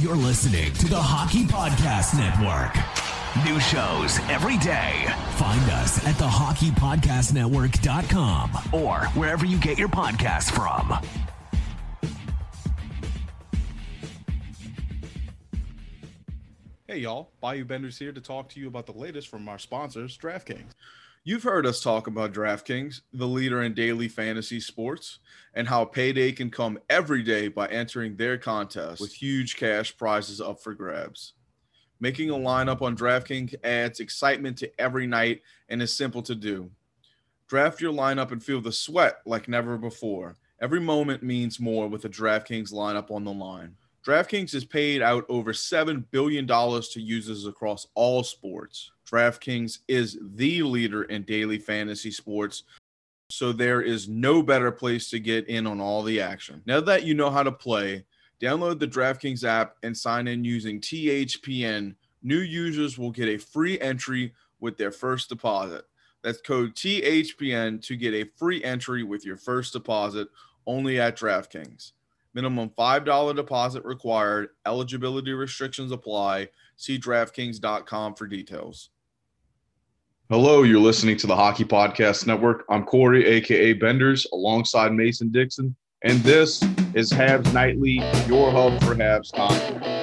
You're listening to the Hockey Podcast Network. New shows every day. Find us at thehockeypodcastnetwork.com or wherever you get your podcasts from. Hey y'all, Bayou Benders here to talk to you about the latest from our sponsors, DraftKings. You've heard us talk about DraftKings, the leader in daily fantasy sports, and how payday can come every day by entering their contest with huge cash prizes up for grabs. Making a lineup on DraftKings adds excitement to every night and is simple to do. Draft your lineup and feel the sweat like never before. Every moment means more with a DraftKings lineup on the line. DraftKings has paid out over $7 billion to users across all sports. DraftKings is the leader in daily fantasy sports, so there is no better place to get in on all the action. Now that you know how to play, download the DraftKings app and sign in using THPN. New users will get a free entry with their first deposit. That's code THPN to get a free entry with your first deposit only at DraftKings. Minimum $5 deposit required. Eligibility restrictions apply. See DraftKings.com for details. Hello, you're listening to the Hockey Podcast Network. I'm Corey, aka Benders, alongside Mason Dixon, and this is Habs Nightly, your hub for Habs content.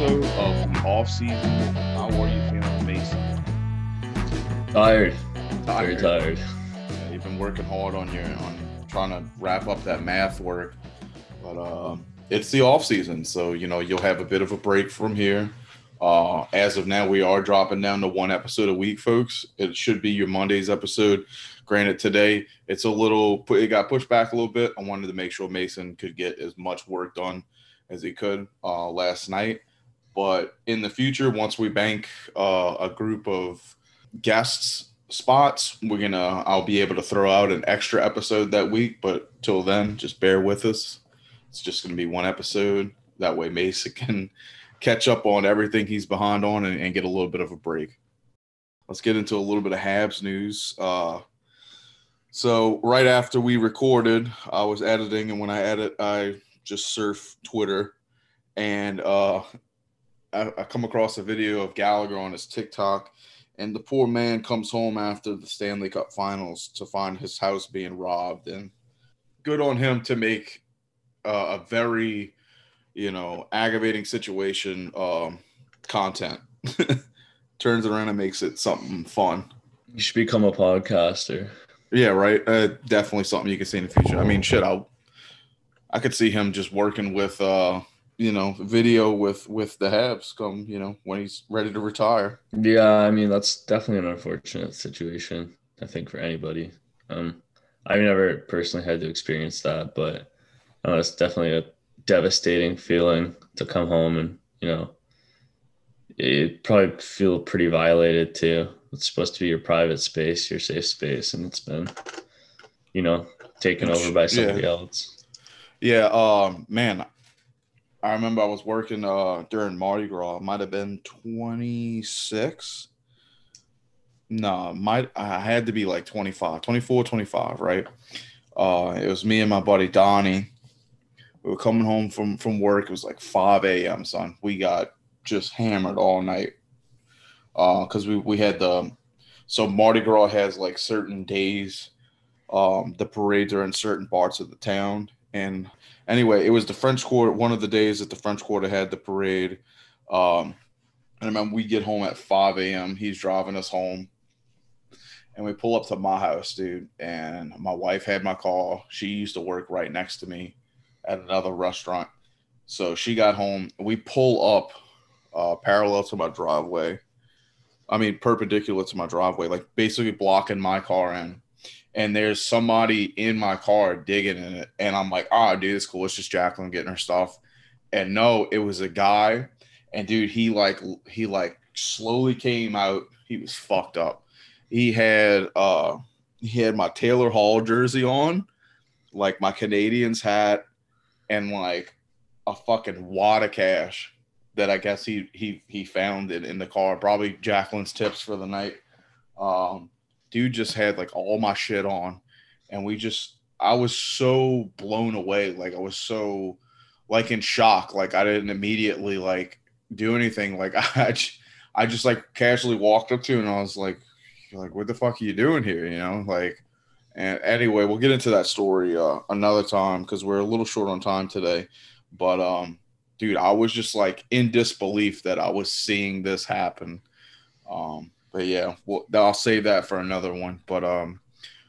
Episode of the off season. How are you feeling, Mason? Tired. Very Tired. tired. Yeah, you've been working hard on your on trying to wrap up that math work, but um, it's the off season, so you know you'll have a bit of a break from here. Uh, as of now, we are dropping down to one episode a week, folks. It should be your Monday's episode. Granted, today it's a little it got pushed back a little bit. I wanted to make sure Mason could get as much work done as he could uh, last night. But in the future, once we bank uh, a group of guests spots, we're gonna I'll be able to throw out an extra episode that week. But till then, just bear with us. It's just gonna be one episode. That way, Mason can catch up on everything he's behind on and, and get a little bit of a break. Let's get into a little bit of Habs news. Uh, so right after we recorded, I was editing, and when I edit, I just surf Twitter, and uh, I, I come across a video of Gallagher on his TikTok, and the poor man comes home after the Stanley Cup Finals to find his house being robbed, and good on him to make uh, a very, you know, aggravating situation um, content. Turns around and makes it something fun. You should become a podcaster. Yeah, right. Uh, definitely something you can see in the future. I mean, shit, I I could see him just working with uh, you know, video with with the Habs come, you know, when he's ready to retire. Yeah, I mean that's definitely an unfortunate situation. I think for anybody. Um, I've never personally had to experience that, but uh, it's definitely a devastating feeling to come home and you know, you probably feel pretty violated too. It's supposed to be your private space, your safe space, and it's been, you know, taken over by somebody Yeah. else. Yeah, um, man, I remember I was working uh during Mardi Gras. Might have been 26. No, might I had to be like 25, 24, 25, right? Uh, it was me and my buddy Donnie. We were coming home from from work. It was like 5 a.m. Son, we got just hammered all night. Uh, because we we had the so Mardi Gras has like certain days. Um, the parades are in certain parts of the town, and anyway, it was the French Quarter. One of the days that the French Quarter had the parade. Um, and I remember we get home at 5 a.m. He's driving us home. And we pull up to my house, dude. And my wife had my car. She used to work right next to me at another restaurant. So she got home. We pull up uh, parallel to my driveway. I mean, perpendicular to my driveway, like basically blocking my car in and there's somebody in my car digging in it. And I'm like, oh, dude, it's cool. It's just Jacqueline getting her stuff. And no, it was a guy. And dude, he like he like slowly came out. He was fucked up. He had uh he had my Taylor Hall jersey on like my Canadiens hat, and like a fucking wad of cash that I guess he he he found it in the car. Probably Jacqueline's tips for the night. Um, dude just had like all my shit on, and we just I was so blown away. Like I was so like in shock. Like I didn't immediately like do anything. Like I just, I just like casually walked up to him and I was like, like what the fuck are you doing here? You know, like. And anyway, we'll get into that story uh, another time because we're a little short on time today. But um, dude, I was just like in disbelief that I was seeing this happen. Um, but yeah, well, I'll save that for another one. But um,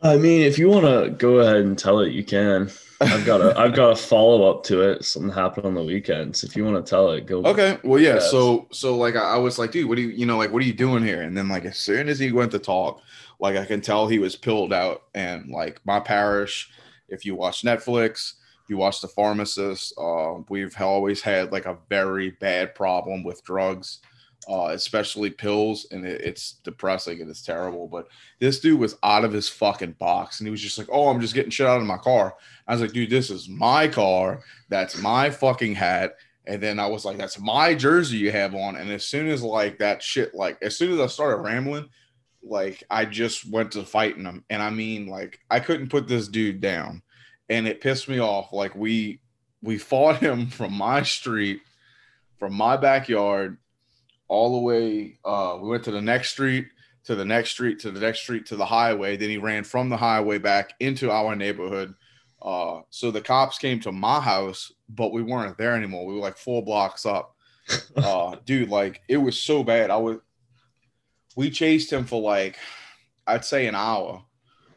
I mean, if you want to go ahead and tell it, you can. I've got a I've got a follow up to it. Something happened on the weekends. If you want to tell it, go. Okay. Well, yeah. So so like I, I was like, dude, what do you you know like what are you doing here? And then like as soon as he went to talk, like I can tell he was pilled out. And like my parish, if you watch Netflix, if you watch The Pharmacist, uh, we've always had like a very bad problem with drugs uh, especially pills, and it, it's depressing and it's terrible. But this dude was out of his fucking box, and he was just like, "Oh, I'm just getting shit out of my car." I was like, "Dude, this is my car. That's my fucking hat." And then I was like, "That's my jersey you have on." And as soon as like that shit, like as soon as I started rambling, like I just went to fighting him, and I mean, like I couldn't put this dude down, and it pissed me off. Like we we fought him from my street, from my backyard all the way. Uh, we went to the next street, to the next street, to the next street, to the highway. Then he ran from the highway back into our neighborhood. Uh, so the cops came to my house, but we weren't there anymore. We were like four blocks up. Uh, dude, like it was so bad. I was. We chased him for like, I'd say an hour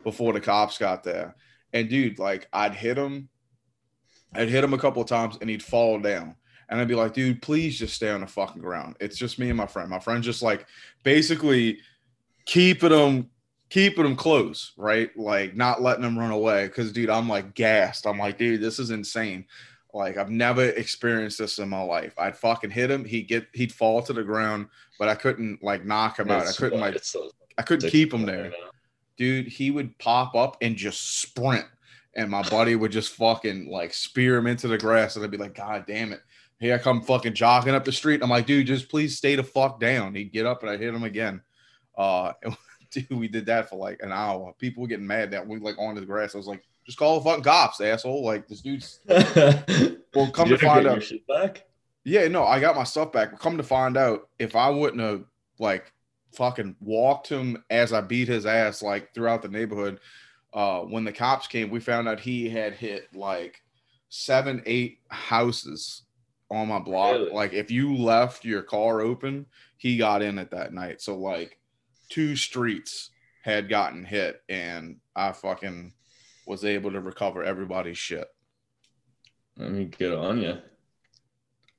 before the cops got there. And dude, like I'd hit him, I'd hit him a couple of times, and he'd fall down and I'd be like, dude, please just stay on the fucking ground. It's just me and my friend. My friend just like basically keeping them keeping them close, right? Like not letting them run away. Cause dude, I'm like gassed. I'm like, dude, this is insane. Like I've never experienced this in my life. I'd fucking hit him. He'd get he'd fall to the ground, but I couldn't like knock him out. I couldn't like I couldn't keep him there. Dude, he would pop up and just sprint. And my buddy would just fucking like spear him into the grass. And I'd be like, God damn it. Here I come fucking jogging up the street. I'm like, dude, just please stay the fuck down. He'd get up and I hit him again. Uh, dude, we did that for like an hour. People were getting mad that we like on the grass. I was like, just call the fucking cops, asshole. Like this dude's. well, come to find out. back? Yeah, no, I got my stuff back. Come to find out, if I wouldn't have like fucking walked him as I beat his ass like throughout the neighborhood, uh, when the cops came, we found out he had hit like seven, eight houses on my block. Really? Like if you left your car open, he got in it that night. So like two streets had gotten hit and I fucking was able to recover everybody's shit. Let me get on you.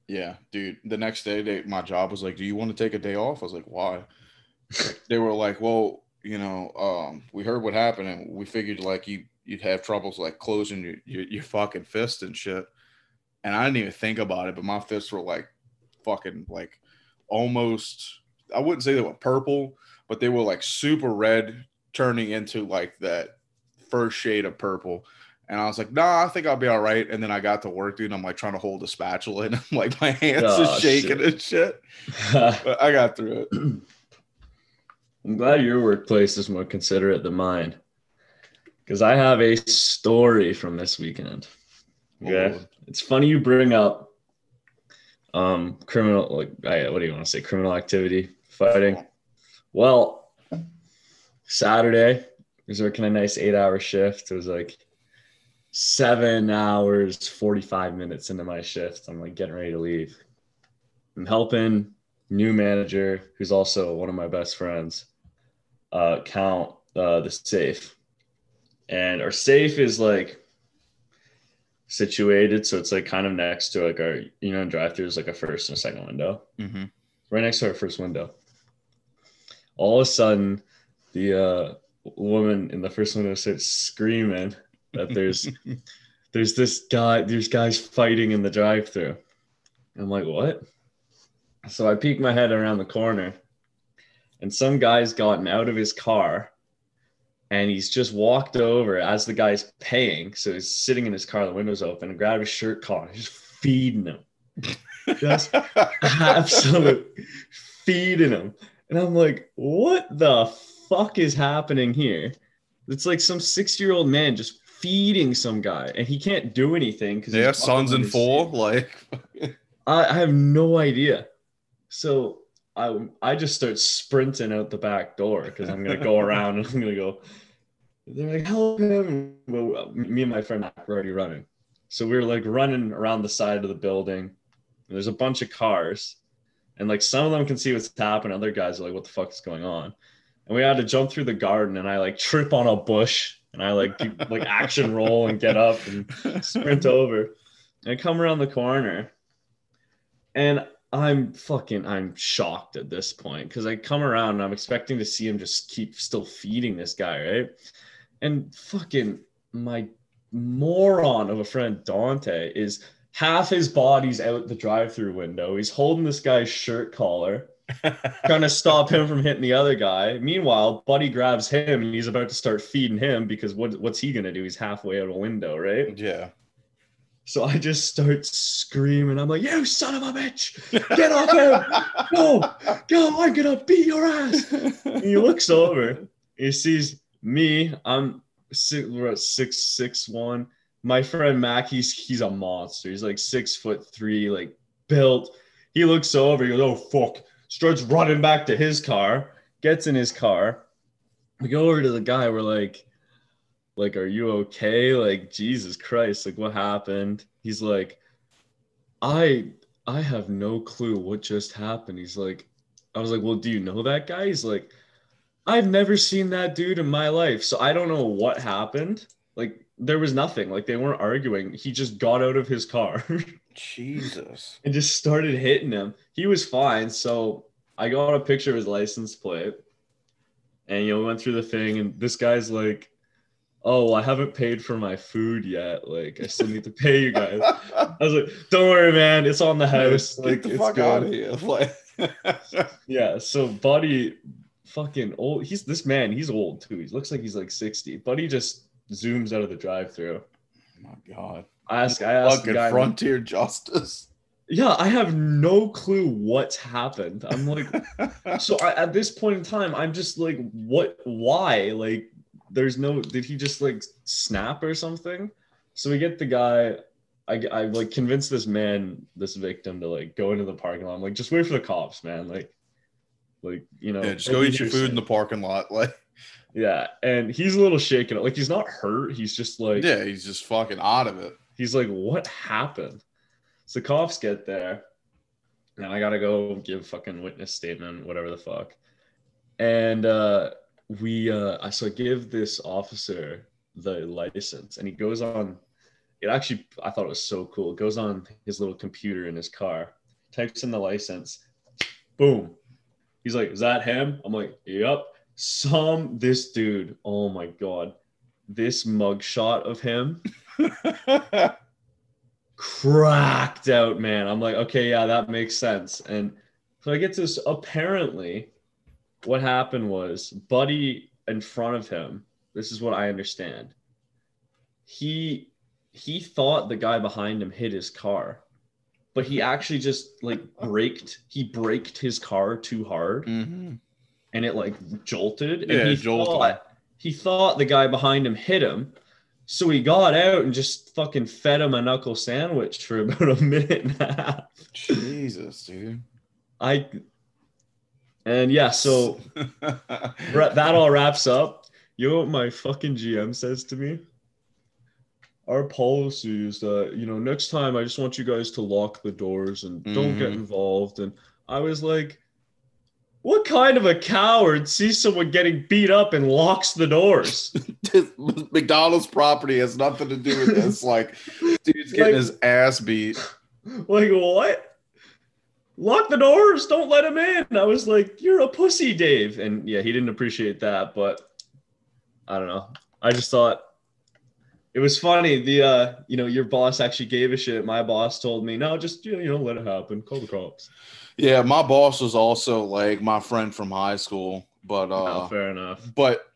Yeah, dude. The next day, they, my job was like, "Do you want to take a day off?" I was like, "Why?" they were like, "Well, you know, um, we heard what happened, and we figured like you you'd have troubles like closing your your, your fucking fist and shit." And I didn't even think about it, but my fists were like fucking like almost I wouldn't say they were purple, but they were like super red, turning into like that first shade of purple. And I was like, nah, I think I'll be all right. And then I got to work, dude. I'm like trying to hold a spatula and I'm like my hands oh, are shaking shit. and shit. but I got through it. I'm glad your workplace is more considerate than mine. Because I have a story from this weekend. Oh, it's funny you bring up um criminal like I, what do you want to say criminal activity fighting? Well saturday was working a nice eight hour shift. It was like seven hours 45 minutes into my shift i'm like getting ready to leave. I'm helping new manager who's also one of my best friends uh count uh the safe. And our safe is like situated. So it's like kind of next to like our, you know, drive through is like a first and a second window. Mm-hmm. Right next to our first window. All of a sudden, the uh, woman in the first window starts screaming that there's there's this guy, there's guys fighting in the drive through. I'm like, what? So I peek my head around the corner and some guy's gotten out of his car and he's just walked over as the guy's paying. So he's sitting in his car, the windows open, and grabbed his shirt collar, just feeding him, just absolute feeding him. And I'm like, what the fuck is happening here? It's like some six year old man just feeding some guy, and he can't do anything because They have sons in full. Like, I, I have no idea. So I I just start sprinting out the back door because I'm gonna go around and I'm gonna go. They're like, help him. Well, me and my friend were already running. So we were like running around the side of the building. There's a bunch of cars. And like some of them can see what's happening. Other guys are like, what the fuck is going on? And we had to jump through the garden and I like trip on a bush and I like like action roll and get up and sprint over. And I come around the corner and I'm fucking I'm shocked at this point because I come around and I'm expecting to see him just keep still feeding this guy, right? And fucking my moron of a friend Dante is half his body's out the drive-through window. He's holding this guy's shirt collar, trying to stop him from hitting the other guy. Meanwhile, Buddy grabs him and he's about to start feeding him because what, what's he gonna do? He's halfway out a window, right? yeah. So I just start screaming. I'm like, "You son of a bitch! Get off him! Go, go! I'm gonna beat your ass!" And he looks over. He sees me. I'm six, we're at six six one. My friend Mac, he's he's a monster. He's like six foot three, like built. He looks over. He goes, "Oh fuck!" Starts running back to his car. Gets in his car. We go over to the guy. We're like, like, "Are you okay?" Like, Jesus Christ! Like, what happened? He's like, "I I have no clue what just happened." He's like, I was like, "Well, do you know that guy?" He's like, I've never seen that dude in my life. So I don't know what happened. Like there was nothing. Like they weren't arguing. He just got out of his car Jesus. and just started hitting him. He was fine. So I got a picture of his license plate. And you know, we went through the thing and this guy's like, Oh, I haven't paid for my food yet. Like I still need to pay you guys. I was like, Don't worry, man. It's on the house. Get Like the it's fuck good." out of here. Like, Yeah, so Buddy fucking old. He's this man, he's old too. He looks like he's like 60. Buddy just zooms out of the drive-through. my God. I ask I asked the Fucking guy, frontier justice. Yeah, I have no clue what's happened. I'm like so I, at this point in time, I'm just like, what why? Like there's no did he just like snap or something? So we get the guy I, I like convinced this man, this victim, to like go into the parking lot. I'm like, just wait for the cops, man. Like, like you know, yeah, just go eat your food in the parking lot. Like, Yeah, and he's a little shaken. Like he's not hurt. He's just like yeah, he's just fucking out of it. he's like, what happened? So cops get there, and I gotta go give fucking witness statement, whatever the fuck. And uh we uh I so I give this officer the license and he goes on it actually I thought it was so cool. It goes on his little computer in his car, types in the license, boom. He's like, Is that him? I'm like, Yep. Some this dude, oh my god, this mugshot of him cracked out, man. I'm like, okay, yeah, that makes sense. And so I get this. Apparently, what happened was Buddy in front of him. This is what I understand. He he thought the guy behind him hit his car, but he actually just like braked. He braked his car too hard, Mhm. and and it like jolted. Yeah, and he jolted. thought he thought the guy behind him hit him. So he got out and just fucking fed him a knuckle sandwich for about a minute and a half. Jesus, dude. I and yeah, so that all wraps up. You know what my fucking GM says to me? Our policy is that you know next time I just want you guys to lock the doors and don't get Mhm. involved. And I was like, what kind of a coward sees someone getting beat up and locks the doors? McDonald's property has nothing to do with this. Like, dude's getting Like- his ass beat. like what? Lock the doors, don't let him in. I was like, you're a pussy, Dave. And yeah, he didn't appreciate that, but I don't know. I just thought it was funny. The uh, you know, your boss actually gave a shit. My boss told me, no, just you know, let it happen. Call the cops. Yeah, my boss was also like my friend from high school, but uh, oh, fair enough. but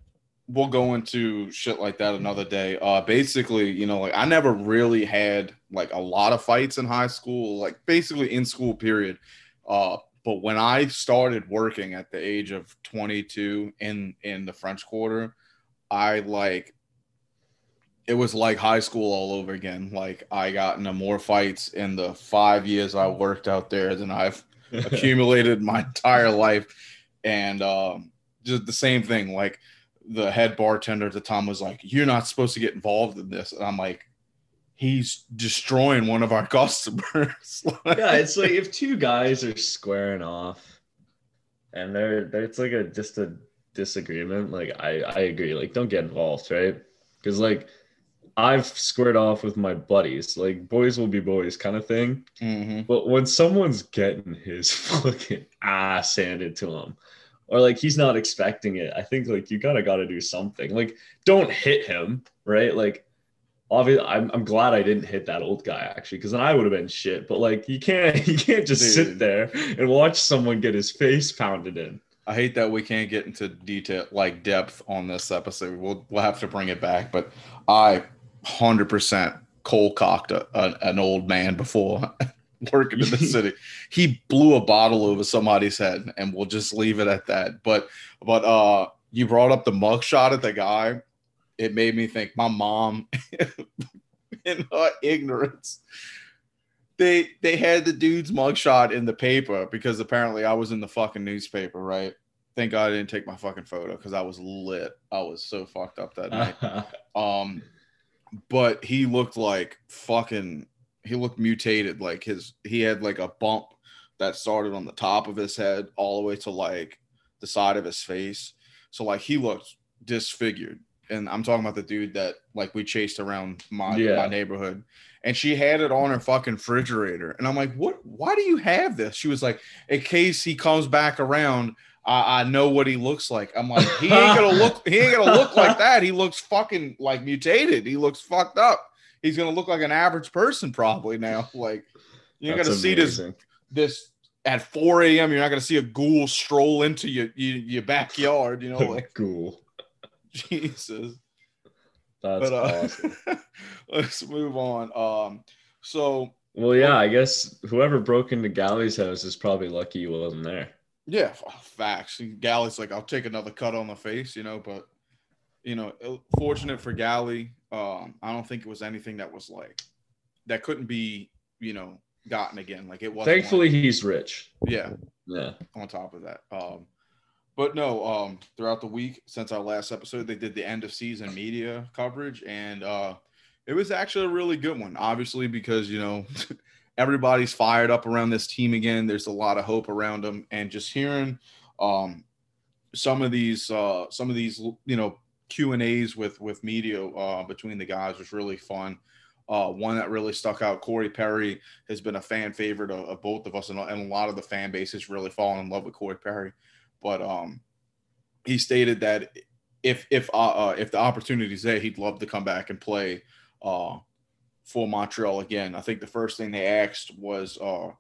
we'll go into shit like that another day. Uh, basically, you know, like I never really had like a lot of fights in high school, like basically in school period. Uh, but when I started working at the age of 22 in in the French Quarter, I like it was like high school all over again. Like I got into more fights in the five years I worked out there than I've accumulated my entire life. And um, just the same thing. Like the head bartender at the time was like, "You're not supposed to get involved in this," and I'm like, "He's destroying one of our customers." yeah, it's like if two guys are squaring off, and they're, they're it's like a just a disagreement. Like I I agree. Like don't get involved, right? Because like I've squared off with my buddies, like boys will be boys kind of thing. Mhm. But when someone's getting his fucking ass handed to him, or like he's not expecting it, I think like you gotta gotta do something. Like don't hit him, right? Like obviously, I'm, I'm glad I didn't hit that old guy actually, because then I would have been shit. But like you can't you can't just sit there and watch someone get his face pounded in. I hate that we can't get into detail like depth on this episode. We'll we'll have to bring it back, but I hundred percent cold cocked a, a- an old man before working in the city. He blew a bottle over somebody's head, and we'll just leave it at that. But but uh, you brought up the mugshot at the guy. It made me think my mom, in her ignorance, they they had the dude's mugshot in the paper because apparently I was in the fucking newspaper, right? Thank God I didn't take my fucking photo because I was lit. I was so fucked up that night. Um, but he looked like fucking. He looked mutated. Like his, he had like a bump that started on the top of his head all the way to like the side of his face. So like he looked disfigured. And I'm talking about the dude that like we chased around my Yeah. my neighborhood, and she had it on her fucking refrigerator. And I'm like, what? Why do you have this? She was like, in case he comes back around, I, I know what he looks like. I'm like, he ain't gonna look. He ain't gonna look like that. He looks fucking like mutated. He looks fucked up. He's gonna look like an average person probably now. Like you're That's gonna see this this at 4 a.m. You're not gonna see a ghoul stroll into your your, your backyard. You know, like ghoul. Jesus. That's But uh, awesome. let's move on. Um, so Well, yeah, I guess whoever broke into Galley's house is probably lucky he wasn't there. Yeah, facts. And Galley's like, I'll take another cut on the face, you know, but you know, fortunate for Galley, um, I don't think it was anything that was like that couldn't be, you know, gotten again. Like it was Thankfully, he's rich. yeah. Yeah. On top of that, um, but no, um, throughout the week since our last episode, they did the end of season media coverage, and uh, it was actually a really good one. Obviously, because you know everybody's fired up around this team again. There's a lot of hope around them, and just hearing um, some of these, uh, some of these, you know, Q and A's with with media uh, between the guys was really fun. Uh, one that really stuck out, Corey Perry has been a fan favorite of, of both of us, and, and a lot of the fan base has really fallen in love with Corey Perry. But um, he stated that if if uh, uh, if the opportunity's there, he'd love to come back and play uh, for Montreal again. I think the first thing they asked was uh,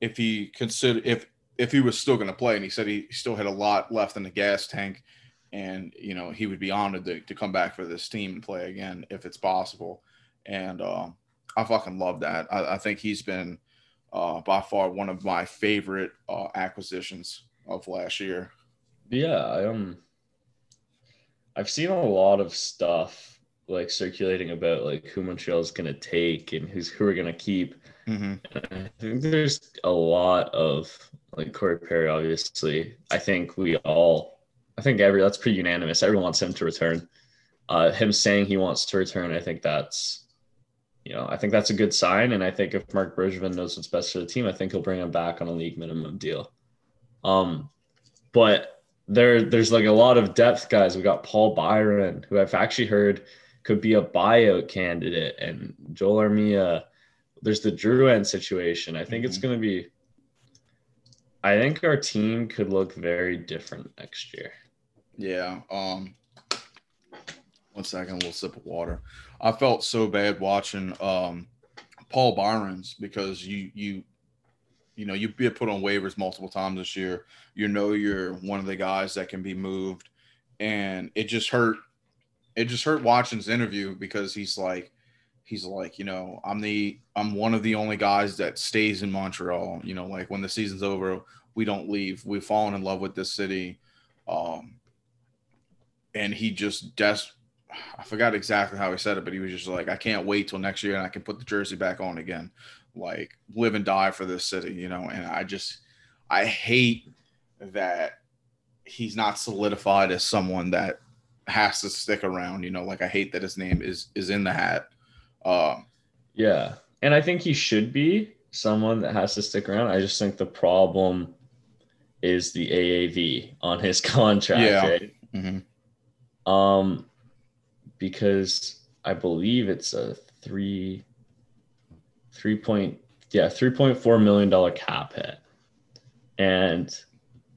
if he consider if if he was still going to play, and he said he still had a lot left in the gas tank, and you know he would be honored to, to come back for this team and play again if it's possible. And uh, I fucking love that. I, I think he's been uh, by far one of my favorite uh, acquisitions of last year. Yeah, I um I've seen a lot of stuff like circulating about like who Montreal's gonna take and who's who we're gonna keep. Mm-hmm. I think there's a lot of like Corey Perry, obviously. I think we all I think every that's pretty unanimous. Everyone wants him to return. Uh him saying he wants to return, I think that's you know, I think that's a good sign. And I think if Marc Bergevin knows what's best for the team, I think he'll bring him back on a league minimum deal. Um, but there, there's like a lot of depth guys. We got Paul Byron, who I've actually heard could be a buyout candidate, and Joel Armia. There's the Drouin situation. I think it's Mhm. going to be. I think our team could look very different next year. Yeah. Um one second, a little sip of water. I felt so bad watching um Paul Byron's because you you you know you get put on waivers multiple times this year. You know you're one of the guys that can be moved, and it just hurt. It just hurt watching his interview because he's like, he's like, you know, I'm the I'm one of the only guys that stays in Montreal. You know, like when the season's over, we don't leave. We've fallen in love with this city. Um, and he just des I forgot exactly how he said it, but he was just like, I can't wait till next year and I can put the jersey back on again. Like live and die for this city, you know. And I just I hate that he's not solidified as someone that has to stick around, you know, like I hate that his name is is in the hat. Um Yeah. And I think he should be someone that has to stick around. I just think the problem is the AAV on his contract, Yeah. right? mhm. Um, because I believe it's a three, three point, yeah, three point four million dollar cap hit, and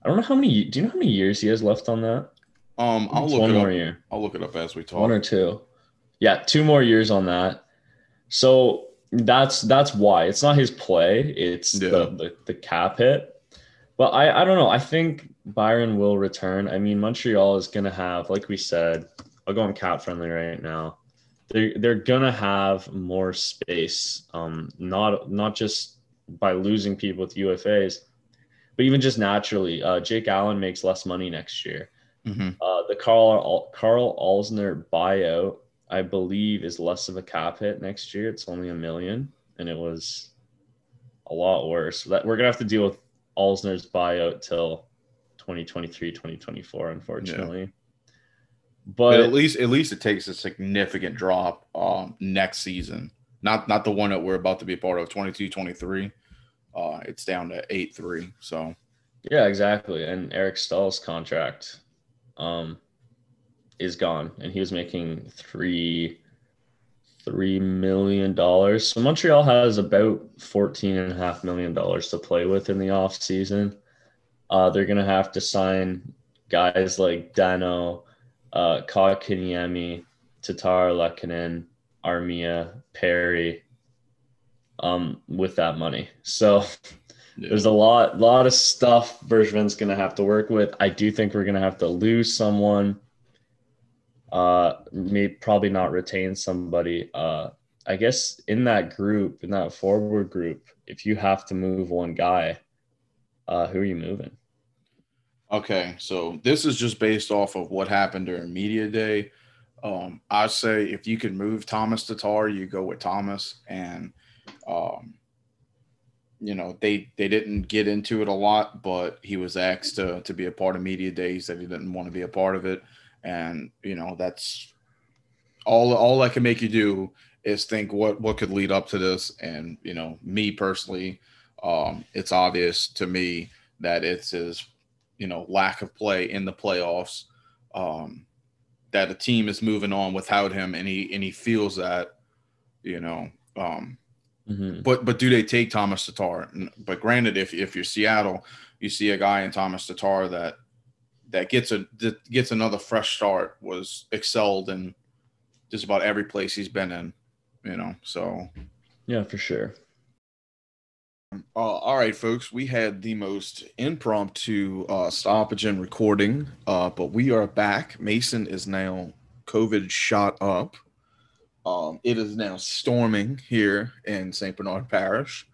I don't know how many. Do you know how many years he has left on that? Um I'll It's look one it more up. year, I'll look it up as we talk. one or two. Yeah, two more years on that. So that's that's why it's not his play; it's Yeah. the, the the cap hit. But I I don't know. I think Byron will return. I mean, Montreal is gonna have, like we said, I'll go on cap friendly right now. They're they're gonna have more space. Um, not not just by losing people with UFAs, but even just naturally. Uh, Jake Allen makes less money next year. Mhm. Uh, the Karl Karl Alzner buyout, I believe, is less of a cap hit next year. It's only a million, and it was a lot worse. That we're gonna have to deal with Alzner's buyout till 2023, 2024, unfortunately. But But at least at least it takes a significant drop um next season. Not not the one that we're about to be a part of 22 23. Uh it's down to 8 3. So yeah, exactly. And Eric Staal's contract um is gone, and he was making three three million dollars. So Montreal has about fourteen and a half million dollars to play with in the off season. Uh, they're gonna have to sign guys like Danault, uh, Kotkaniemi, Tatar Lehkonen, Armia, Perry, um, with that money. So yeah. there's a lot, lot of stuff Bergevin's gonna have to work with. I do think we're gonna have to lose someone. Uh, may probably not retain somebody. Uh, I guess in that group, in that forward group, if you have to move one guy, uh, who are you moving? Okay, so this is just based off of what happened during media day. Um, I say if you can move Thomas Tatar, you go with Thomas, and um, you know they they didn't get into it a lot, but he was asked to to be a part of media day. He said he didn't want to be a part of it, and you know that's all. All I can make you do is think what what could lead up to this, and you know me personally, um, it's obvious to me that it's his you know lack of play in the playoffs um that a team is moving on without him and he and he feels that you know um Mhm. but but do they take Thomas Tatar but granted if if you're Seattle you see a guy in Thomas Tatar that that gets a that gets another fresh start was excelled in just about every place he's been in you know so Yeah, for sure. Uh, all right, folks. We had the most impromptu uh, stoppage in recording, uh, but we are back. Mason is now COVID shot up. Um, it is now storming here in St. Bernard Parish,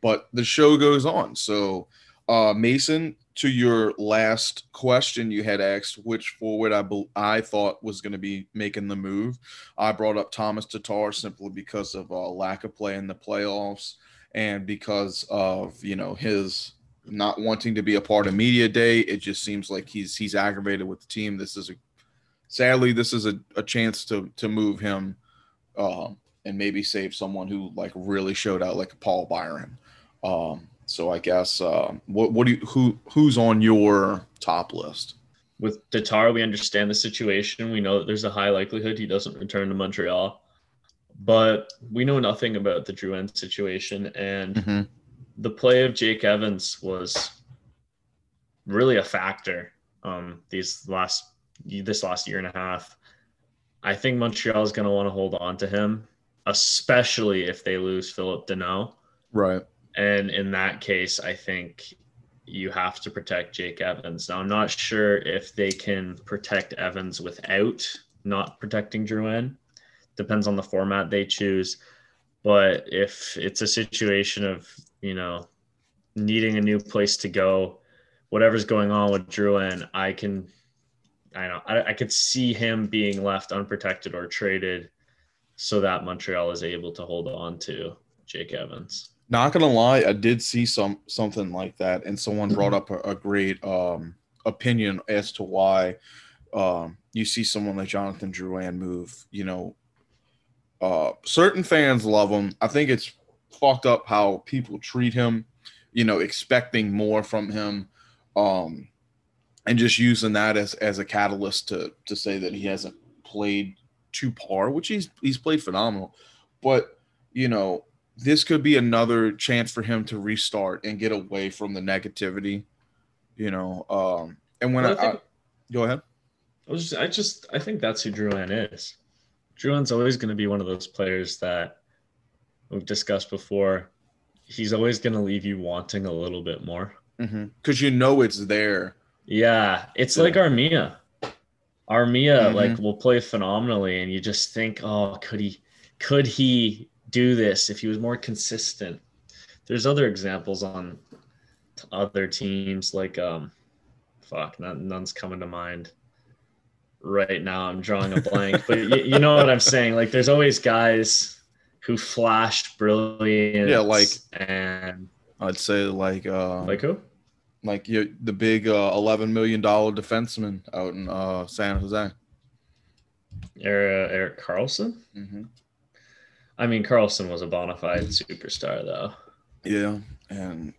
but the show goes on. So, uh, Mason, to your last question, you had asked which forward I bel I thought was going to be making the move. I brought up Thomas Tatar simply because of uh, lack of play in the playoffs and because of you know his not wanting to be a part of media day it just seems like he's he's aggravated with the team this is a sadly this is a, a chance to to move him um and maybe save someone who like really showed out like paul byron um so i guess uh, what what do you who who's on your top list With Tatar, we understand the situation. We know that there's a high likelihood he doesn't return to Montreal, but we know nothing about the Drouin situation. And the play of Jake Evans was really a factor um, these last this last year and a half. I think Montreal is going to want to hold on to him, especially if they lose Phillip Danault. right And in that case, I think you have to protect Jake Evans. Now, I'm not sure if they can protect Evans without not protecting Drouin. Depends on the format they choose. But if it's a situation of, you know, needing a new place to go, whatever's going on with Drouin, I can, I know, I, I could see him being left unprotected or traded so that Montreal is able to hold on to Jake Evans. Not gonna lie, I did see some something like that, and someone brought up a, a great um, opinion as to why um, you see someone like Jonathan Drouin move. You know, uh, certain fans love him. I think it's fucked up how people treat him. You know, expecting more from him, um, and just using that as as a catalyst to to say that he hasn't played to par, which he's he's played phenomenal. But you know, this could be another chance for him to restart and get away from the negativity. You know, um, and when Well, I, I think- I go ahead. I was just, I just, I think that's who Drouin is. Drouin's always going to be one of those players that we've discussed before. He's always going to leave you wanting a little bit more. Because you know it's there. Yeah, it's Yeah. like Armia. Armia Mhm. like will play phenomenally, and you just think, oh, could he, could he do this if he was more consistent? There's other examples on other teams like um, fuck, none, none's coming to mind right now. I'm drawing a blank, but you, you know what I'm saying. Like, there's always guys who flash brilliant. Yeah, like- and I'd say like uh, like who? Like you, the big uh, eleven million dollar defenseman out in uh, San Jose. Eric, Erik Karlsson. Mm-hmm. I mean, Karlsson was a bona fide superstar, though. Yeah, and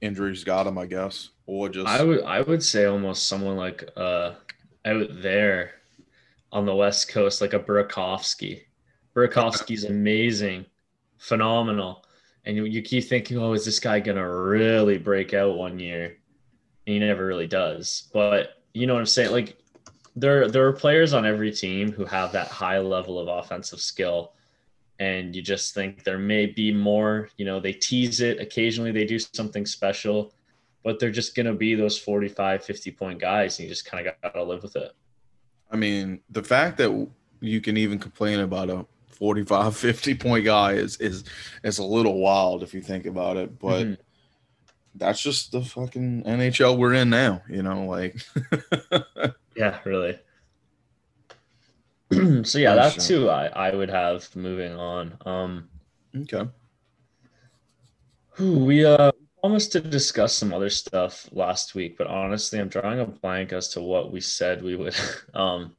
injuries got him, I guess, or just I would, I would say almost someone like uh, out there on the West Coast, like a Burakovsky. Burakovsky's amazing, phenomenal, and you, you keep thinking, oh, is this guy gonna really break out one year? And he never really does. But you know what I'm saying? Like there, there are players on every team who have that high level of offensive skill and you just think there may be more you know they tease it occasionally they do something special but they're just going to be those 45 50 point guys and you just kind of got to live with it I mean, the fact that you can even complain about a 45, 50 point guy is is is a little wild if you think about it. But Mhm. that's just the fucking NHL we're in now, you know, like yeah really so yeah that's who I, I would have moving on um okay. we uh promised to discuss some other stuff last week but honestly i'm drawing a blank as to what we said we would um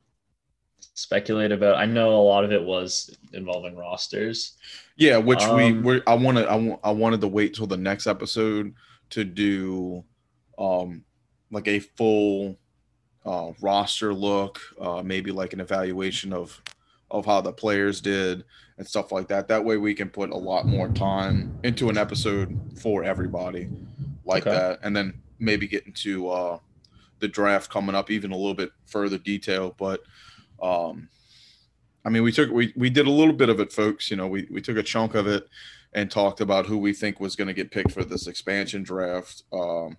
speculate about i know a lot of it was involving rosters Yeah, which we Um, we I wanted I, I wanted to wait till the next episode to do um like a full uh roster look, uh maybe like an evaluation of of how the players did and stuff like that. That way we can put a lot more time into an episode for everybody like Okay. that and then maybe get into uh the draft coming up even a little bit further detail, but um I mean, we took we we did a little bit of it, folks. You know, we we took a chunk of it and talked about who we think was going to get picked for this expansion draft. Um,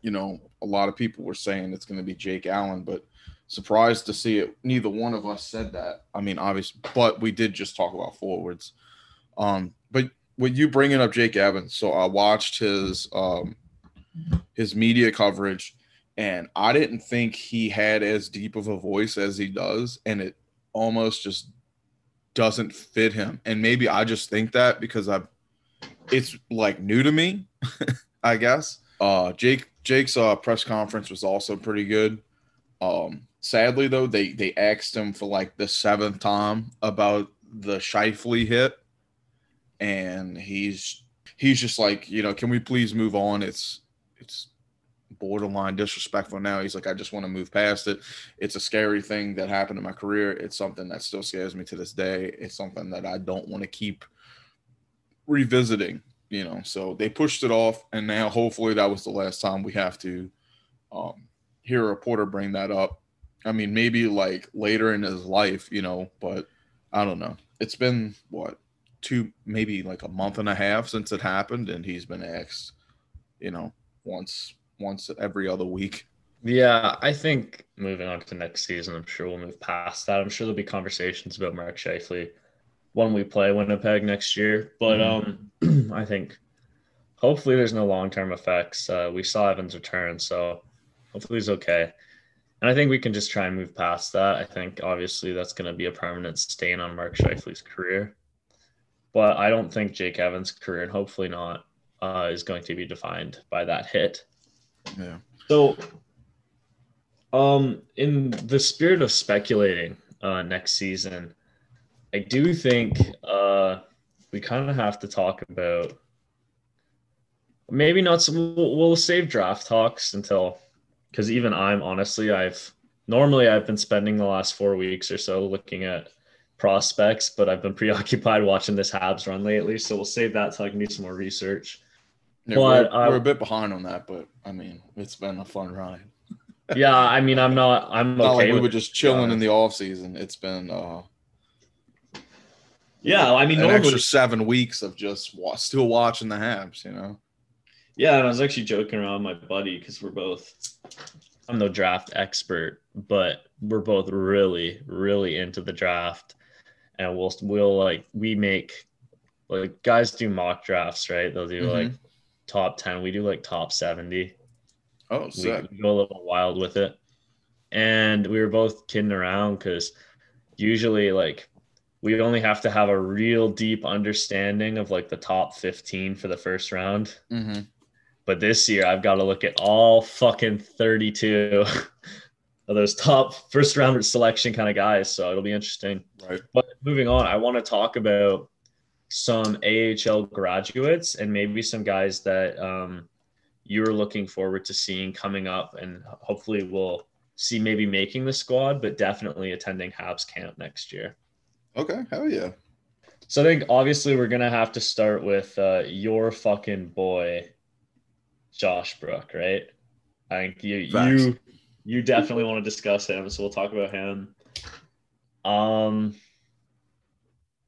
you know, a lot of people were saying it's going to be Jake Allen, but surprised to see it. Neither one of us said that. I mean, obviously, but we did just talk about forwards. Um, but with you bringing up Jake Evans, so I watched his um his media coverage, and I didn't think he had as deep of a voice as he does, and it almost just doesn't fit him. And maybe I just think that because I've, it's like new to me, I guess. Uh Jake Jake's uh press conference was also pretty good. Um sadly though, they they asked him for like the seventh time about the Scheifele hit. And he's he's just like, you know, can we please move on? It's it's borderline disrespectful now. He's like, I just want to move past it it's a scary thing that happened in my career. It's something that still scares me to this day. It's something that I don't want to keep revisiting, you know. So they pushed it off, and now hopefully that was the last time we have to um, hear a reporter bring that up. I mean, maybe like later in his life, you know, but I don't know. It's been what two, maybe like a month and a half since it happened, and he's been asked, you know, once once every other week. Yeah, I think moving on to next season, I'm sure we'll move past that. I'm sure there'll be conversations about Mark Scheifele when we play Winnipeg next year. But um, I think hopefully there's no long term effects. Uh, we saw Evans return, so hopefully he's okay. And I think we can just try and move past that. I think obviously that's going to be a permanent stain on Mark Scheifele's career. But I don't think Jake Evans' career, and hopefully not, uh, is going to be defined by that hit. Yeah. So, um, in the spirit of speculating uh, next season, I do think uh, we kind of have to talk about maybe not. Some, we'll, we'll save draft talks until because even I'm honestly, I've normally I've been spending the last four weeks or so looking at prospects, but I've been preoccupied watching this Habs run lately. So we'll save that till I can do some more research. Yeah, But, we're, uh, we're a bit behind on that, but I mean, it's been a fun ride. Yeah, I mean, I'm not. I'm Not okay. like we were just chilling in the off season. It's been uh, Yeah, I mean, an normally, extra seven weeks of just wa- still watching the Habs. You know. Yeah, and I was actually joking around with my buddy because we're both. I'm no draft expert, but we're both really, really into the draft, and we'll we'll like we make like guys do mock drafts, right? They'll do Mhm. like top ten. We do like top seventy. Oh, We, sick. we go a little wild with it, and we were both kidding around because usually like we only have to have a real deep understanding of like the top 15 for the first round hmm but this year, I've got to look at all fucking 32 of those top first round selection kind of guys. So it'll be interesting. Right. But moving on, I want to talk about some AHL graduates and maybe some guys that um, you're looking forward to seeing coming up. And hopefully we'll see maybe making the squad, but definitely attending Habs camp next year. Okay. Hell yeah. So I think obviously we're gonna have to start with uh, your fucking boy, Josh Brook, right? I think you Facts. you you definitely want to discuss him, so we'll talk about him. Um,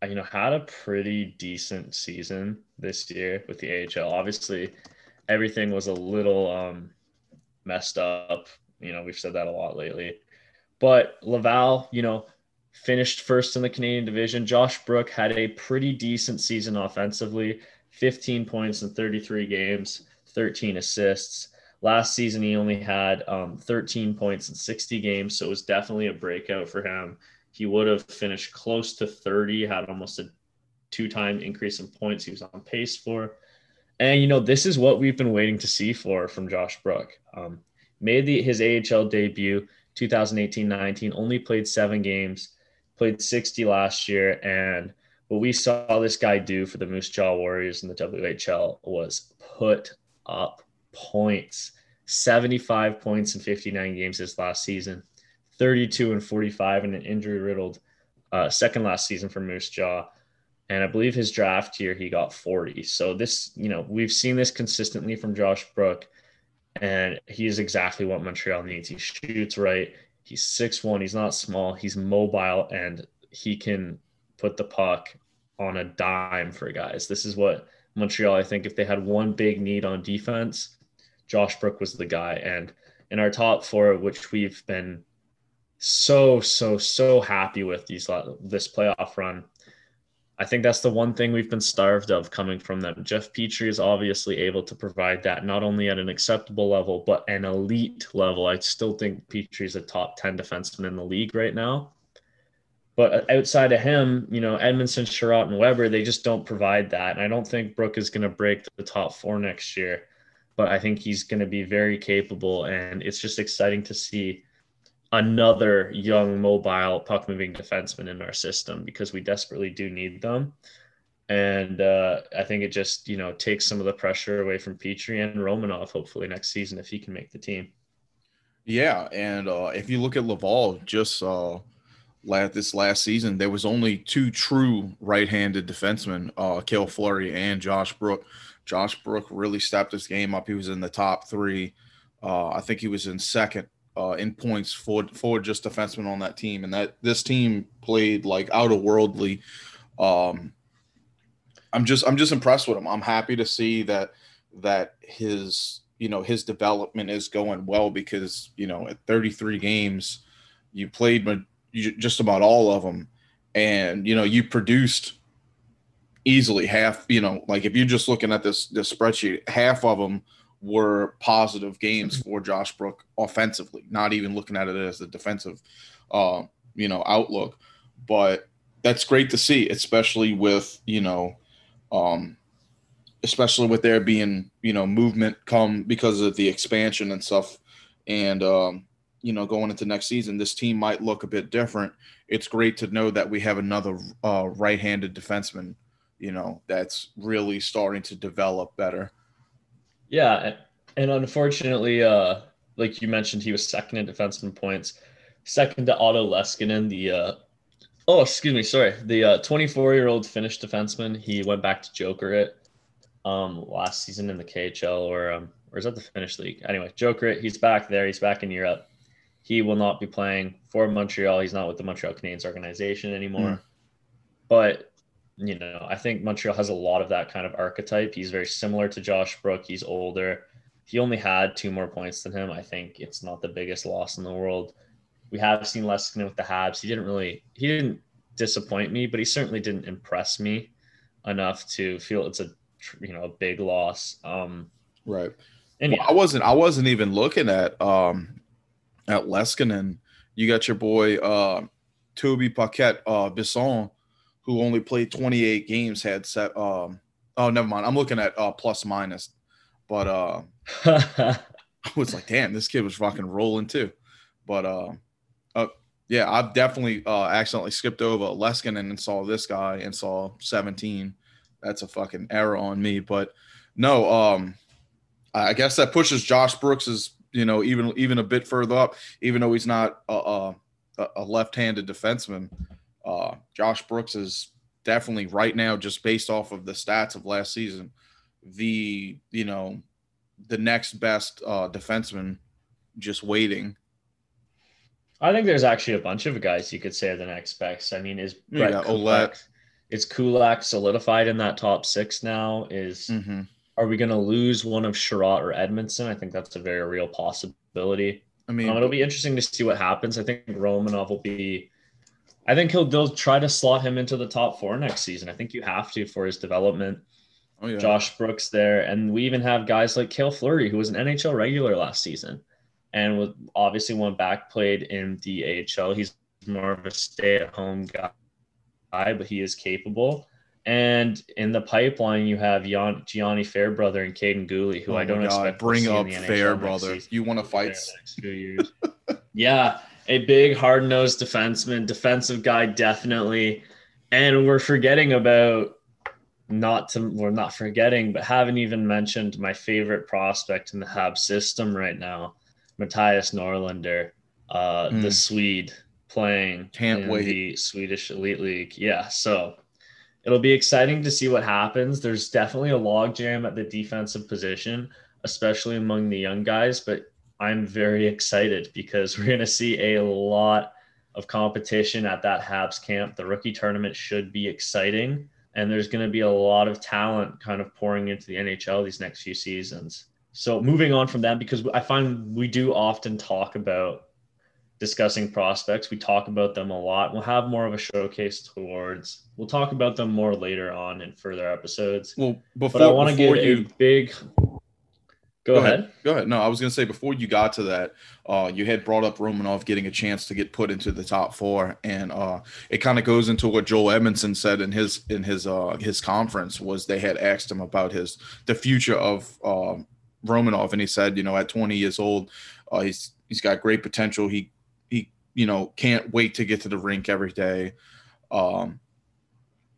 you know, had a pretty decent season this year with the AHL. Obviously, everything was a little um messed up. You know, we've said that a lot lately. But Laval, you know, finished first in the Canadian division. Josh Brook had a pretty decent season offensively 15 points in 33 games, 13 assists. Last season, he only had um, 13 points in 60 games, so it was definitely a breakout for him. He would have finished close to 30, had almost a two time increase in points he was on pace for. And, you know, this is what we've been waiting to see for from Josh Brook. Um, made the, his AHL debut 2018 19, only played seven games, played 60 last year. And what we saw this guy do for the Moose Jaw Warriors in the WHL was put up points 75 points in 59 games this last season, 32 and 45 in an injury riddled uh, second last season for Moose Jaw. And I believe his draft year, he got 40. So this, you know, we've seen this consistently from Josh Brook and he is exactly what Montreal needs. He shoots right. He's six one. He's not small. He's mobile, and he can put the puck on a dime for guys. This is what Montreal. I think if they had one big need on defense, Josh Brook was the guy. And in our top four, which we've been so so so happy with these uh, this playoff run. I think that's the one thing we've been starved of coming from them. Jeff Petry is obviously able to provide that not only at an acceptable level, but an elite level. I still think Petrie is a top 10 defenseman in the league right now. But uh, outside of him, you know, Edmundson, Chiarot, and Weber, they just don't provide that. And I don't think Brook is going to break the top four next year. But I think he's going to be very capable. And it's just exciting to see another young, mobile, puck moving defenseman in our system because we desperately do need them. And uh, I think it just, you know, takes some of the pressure away from Petry and Romanov, hopefully next season, if he can make the team. Yeah, and uh, if you look at Laval, just uh, last this last season, there was only two true right-handed defensemen, uh, Cale Fleury and Josh Brook. Josh Brook really stepped his game up. He was in the top three. Uh, I think he was in second uh, in points for for just defensemen on that team, and that this team played like out of worldly. Um, I'm just I'm just impressed with him. I'm happy to see that that his you know his development is going well because you know at 33 games, you played just about all of them, and you know you produced easily half. You know, like if you're just looking at this this spreadsheet, half of them were positive games for Josh Brook offensively, not even looking at it as a defensive, uh, you know, outlook. But that's great to see, especially with you know, um, especially with there being you know movement come because of the expansion and stuff, and um, you know going into next season, this team might look a bit different. It's great to know that we have another uh, right-handed defenseman, you know, that's really starting to develop better. Yeah, and unfortunately, uh, like you mentioned, he was second in defenseman points, second to Otto Leskinen, the uh, oh excuse me, sorry, the 24 uh, year old Finnish defenseman. He went back to Jokerit um last season in the KHL or um or is that the Finnish league? Anyway, Jokerit, he's back there. He's back in Europe. He will not be playing for Montreal. He's not with the Montreal Canadiens organization anymore. Mm. But you know, I think Montreal has a lot of that kind of archetype. He's very similar to Josh Brook. He's older. He only had two more points than him. I think it's not the biggest loss in the world. We have seen Leskinen with the Habs. He didn't really, he didn't disappoint me, but he certainly didn't impress me enough to feel it's a, you know, a big loss. Um, right. And well, yeah. I wasn't, I wasn't even looking at, um, at Leskinen. You got your boy, uh, Toby Paquette, uh, Bisson who only played 28 games, had set. Um, oh, never mind. I'm looking at uh, plus minus, but uh, I was like, damn, this kid was fucking rolling too. But uh, uh yeah, I've definitely uh, accidentally skipped over Leskinen and saw this guy and saw 17. That's a fucking error on me. But no, um, I guess that pushes Josh Brooks is you know, even even a bit further up, even though he's not a, a, a left-handed defenseman. Uh, Josh Brooks is definitely right now, just based off of the stats of last season, the you know the next best uh, defenseman, just waiting. I think there's actually a bunch of guys you could say are the next best. I mean, is Brett yeah, Kulak, is Kulak solidified in that top six now? Is mm-hmm. are we going to lose one of Chiarot or Edmundson? I think that's a very real possibility. I mean, um, it'll be interesting to see what happens. I think Romanov will be I think he'll they'll try to slot him into the top four next season. I think you have to for his development. Oh, yeah. Josh Brooks there, and we even have guys like Cale Fleury, who was an NHL regular last season, and was obviously went back played in the AHL. He's more of a stay-at-home guy, but he is capable. And in the pipeline, you have Jan, Gianni Fairbrother and Kaiden Guhle, who oh I don't God, expect bring up Fairbrother. You want to fight? Yeah, a big hard nosed defenseman, defensive guy, definitely. And we're forgetting about not to we're not forgetting, but haven't even mentioned my favorite prospect in the Hab system right now, Mattias Norlinder, uh, mm. the hmm. Swede playing Can't in wait. the Swedish Elite League. Yeah, so it'll be exciting to see what happens. There's definitely a logjam at the defensive position, especially among the young guys, but I'm very excited because we're going to see a lot of competition at that Habs camp. The rookie tournament should be exciting, and there's going to be a lot of talent kind of pouring into the NHL these next few seasons. So, moving on from that, because I find we do often talk about discussing prospects. We talk about them a lot. We'll have more of a showcase towards. We'll talk about them more later on in further episodes. Well, before but I want to give you, a big Go, Go ahead. ahead. Go ahead. No, I was going to say before you got to that, uh, you had brought up Romanov getting a chance to get put into the top four, and uh, it kind of goes into what Joel Edmundson said in his in his uh, his conference was they had asked him about his the future of uh, Romanov, and he said, you know, at 20 years old, uh, he's he's got great potential. He he you know can't wait to get to the rink every day. Um,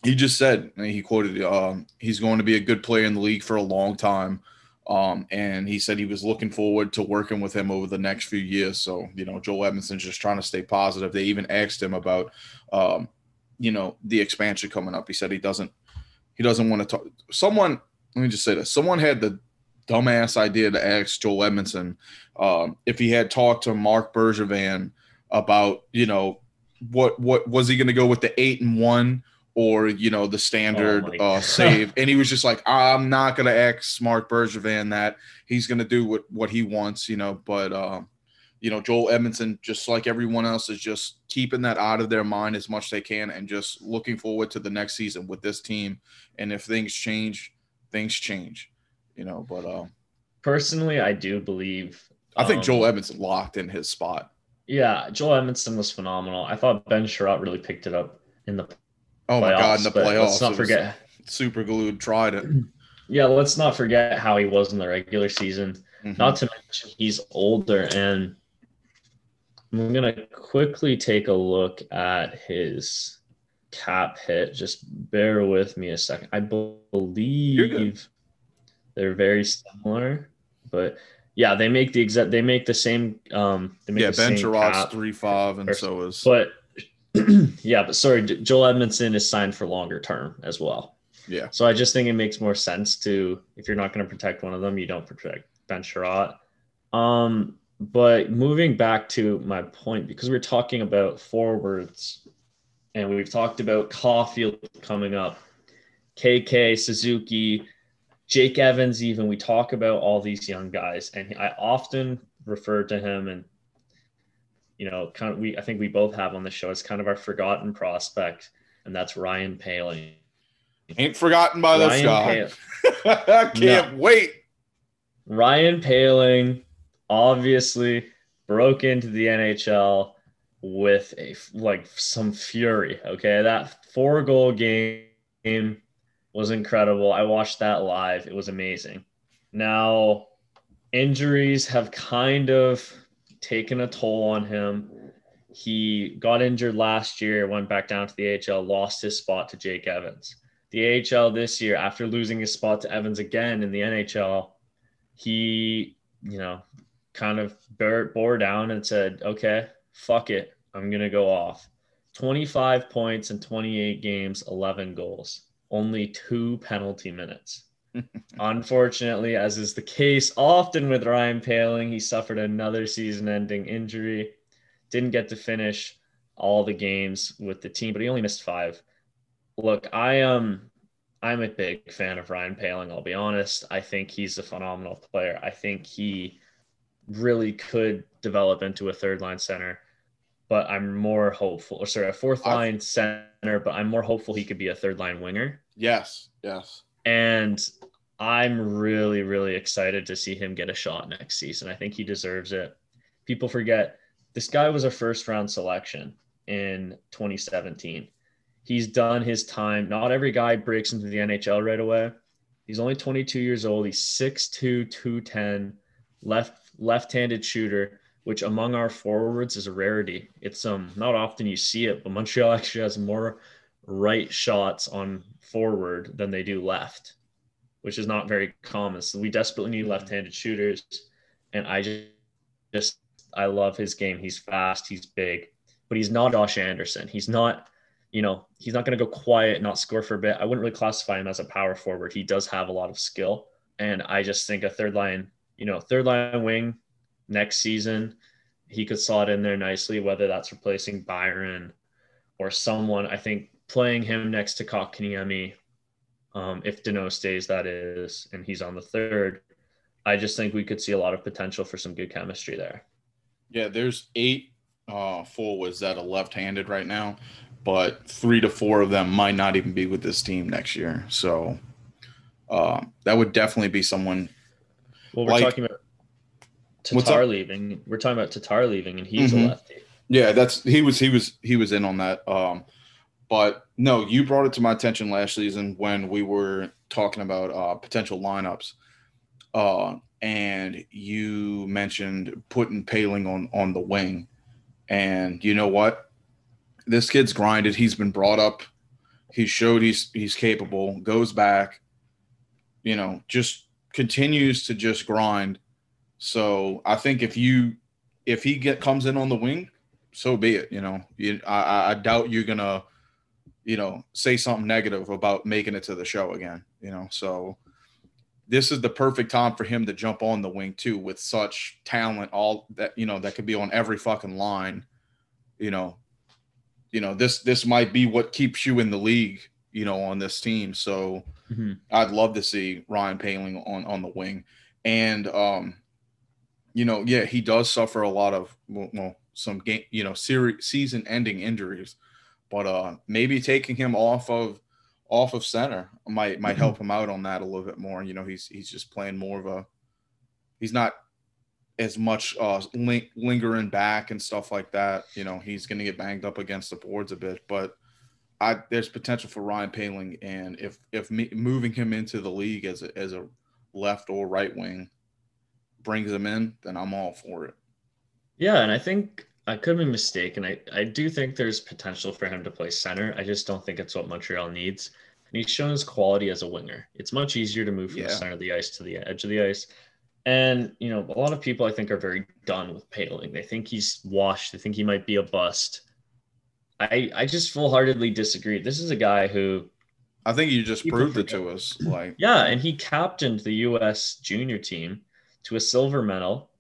he just said he quoted um, he's going to be a good player in the league for a long time um, and he said he was looking forward to working with him over the next few years. So, you know, Joel Edmundson's just trying to stay positive. They even asked him about, um, you know, the expansion coming up. He said he doesn't, he doesn't want to talk. Someone, let me just say this. Someone had the dumbass idea to ask Joel Edmundson um, if he had talked to Marc Bergevin about, you know, what what was he going to go with the eight and one or you know the standard Oh uh, save, and he was just like, I'm not gonna ask Marc Bergevin that he's gonna do what what he wants, you know. But um, you know, Joel Edmundson, just like everyone else, is just keeping that out of their mind as much as they can, and just looking forward to the next season with this team. And if things change, things change, you know. But um, Personally, I do believe. I think um, Joel Edmundson locked in his spot. Yeah, Joel Edmundson was phenomenal. I thought Ben Chiarot really picked it up in the Oh my God, in the playoffs, Let's not forget. super glued, tried it. Yeah, let's not forget how he was in the regular season. Mhm. Not to mention he's older, and I'm gonna quickly take a look at his cap hit. Just bear with me a second. I believe they're very similar, but yeah, they make the exact. They make the same. Um, they make yeah, the Ben cap. three five, and person. so is But yeah, but sorry, Joel Edmundson is signed for longer term as well. yeah. So I just think it makes more sense to if you're not going to protect one of them, you don't protect Ben Chiarot. Um, but moving back to my point, because we're talking about forwards, and we've talked about Caufield coming up, KK Suzuki, Jake Evans. Even we talk about all these young guys, and I often refer to him and you know, kind of we I think we both have on the show as kind of our forgotten prospect, and that's Ryan Poehling. Ain't forgotten by guy. Pa- I can't wait. Ryan Poehling obviously broke into the NHL with a like some fury. Okay, that four goal game was incredible. I watched that live. It was amazing. Now, injuries have kind of taken a toll on him. He got injured last year, went back down to the AHL, lost his spot to Jake Evans. The AHL this year, after losing his spot to Evans again in the NHL, he, you know, kind of bore, bore down and said, okay, fuck it. I'm going to go off. 25 points in 28 games, 11 goals, only two penalty minutes. Unfortunately, as is the case often with Ryan Poehling, he suffered another season ending injury. Didn't get to finish all the games with the team, but he only missed five. Look, I am I'm a big fan of Ryan Poehling, I'll be honest. I think he's a phenomenal player. I think he really could develop into a third line center, but I'm more hopeful, or sorry, a fourth line center, but I'm more hopeful he could be a third line winger. Yes, yes. And I'm really, really excited to see him get a shot next season. I think he deserves it. People forget this guy was a first round selection in 2017. He's done his time. Not every guy breaks into the NHL right away. He's only 22 years old. He's 6'2, 210, left left-handed shooter, which among our forwards is a rarity. It's um not often you see it, but Montreal actually has more right shots on forward than they do left, which is not very common. So we desperately need hmm. left-handed shooters, and I just, just I love his game. He's fast, he's big, but he's not Josh Anderson. He's not, you know, he's not going to go quiet, not score for a bit. I wouldn't really classify him as a power forward. He does have a lot of skill, and I just think a third line, you know, third line wing next season, he could slot in there nicely. Whether that's replacing Byron or someone, I think playing him next to Kotkaniemi, um, if Danault stays, that is, and he's on the third. I just think we could see a lot of potential for some good chemistry there. Yeah, there's eight uh, forwards that are left-handed right now, but three to four of them might not even be with this team next year. So uh, that would definitely be someone. Well, we're Like- talking about Tatar leaving. We're talking about Tatar leaving, and he's Mhm. a lefty. Yeah, that's he was he was he was in on that. Um, but no, you brought it to my attention last season when we were talking about uh, potential lineups, uh, and you mentioned putting Poehling on on the wing, and you know what, this kid's grinded. He's been brought up. He showed he's he's capable. Goes back, you know, just continues to just grind. So I think if you if he get comes in on the wing, so be it. You know, you, I- I, doubt you're gonna, you know, say something negative about making it to the show again. You know, so this is the perfect time for him to jump on the wing too, with such talent. All that you know that could be on every fucking line. You know, you know this this might be what keeps you in the league, you know, on this team. So Mhm. I'd love to see Ryan Poehling on on the wing, and um, you know, yeah, he does suffer a lot of well, well some game, you know, series season ending injuries, but uh, maybe taking him off of off of center might might help him out on that a little bit more. You know, he's he's just playing more of a he's not as much uh ling- lingering back and stuff like that. You know, he's going to get banged up against the boards a bit, but I there's potential for Ryan Poehling, and if if me, moving him into the league as a as a left or right wing brings him in, then I'm all for it. Yeah, and I think I could be mistaken. I, I do think there's potential for him to play center. I just don't think it's what Montreal needs. And he's shown his quality as a winger. It's much easier to move from Yeah. the center of the ice to the edge of the ice. And, you know, a lot of people I think are very done with Poehling. They think he's washed. They think he might be a bust. I I just full heartedly disagree. This is a guy who I think you just proved it to us. Like, Yeah, and he captained the U.S. junior team to a silver medal.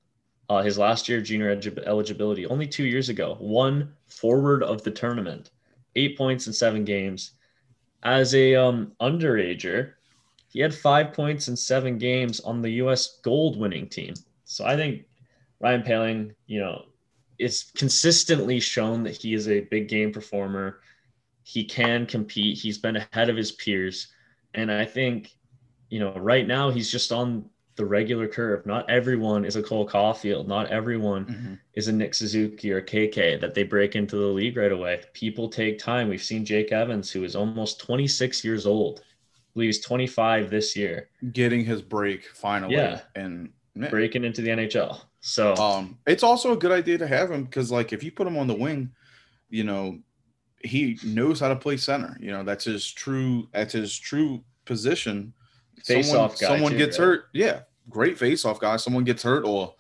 Uh, his last year of junior eligibility, only two years ago, one forward of the tournament, eight points in seven games. As a um, underager, he had five points in seven games on the U.S. gold winning team. So I think Ryan Poehling, you know, is consistently shown that he is a big game performer. He can compete. He's been ahead of his peers. And I think, you know, right now he's just on the regular curve. Not everyone is a Cole Caufield. Not everyone mhm. is a Nick Suzuki or KK that they break into the league right away. People take time. We've seen Jake Evans, who is almost 26 years old. I believe he's 25 this year, getting his break finally, Yeah. and man, breaking into the NHL. So Um, it's also a good idea to have him because, like, if you put him on the wing, you know, he knows how to play center. You know, that's his true. That's his true position. Face-off guy, Someone too, gets right? hurt. Yeah, great face-off guy. Someone gets hurt, or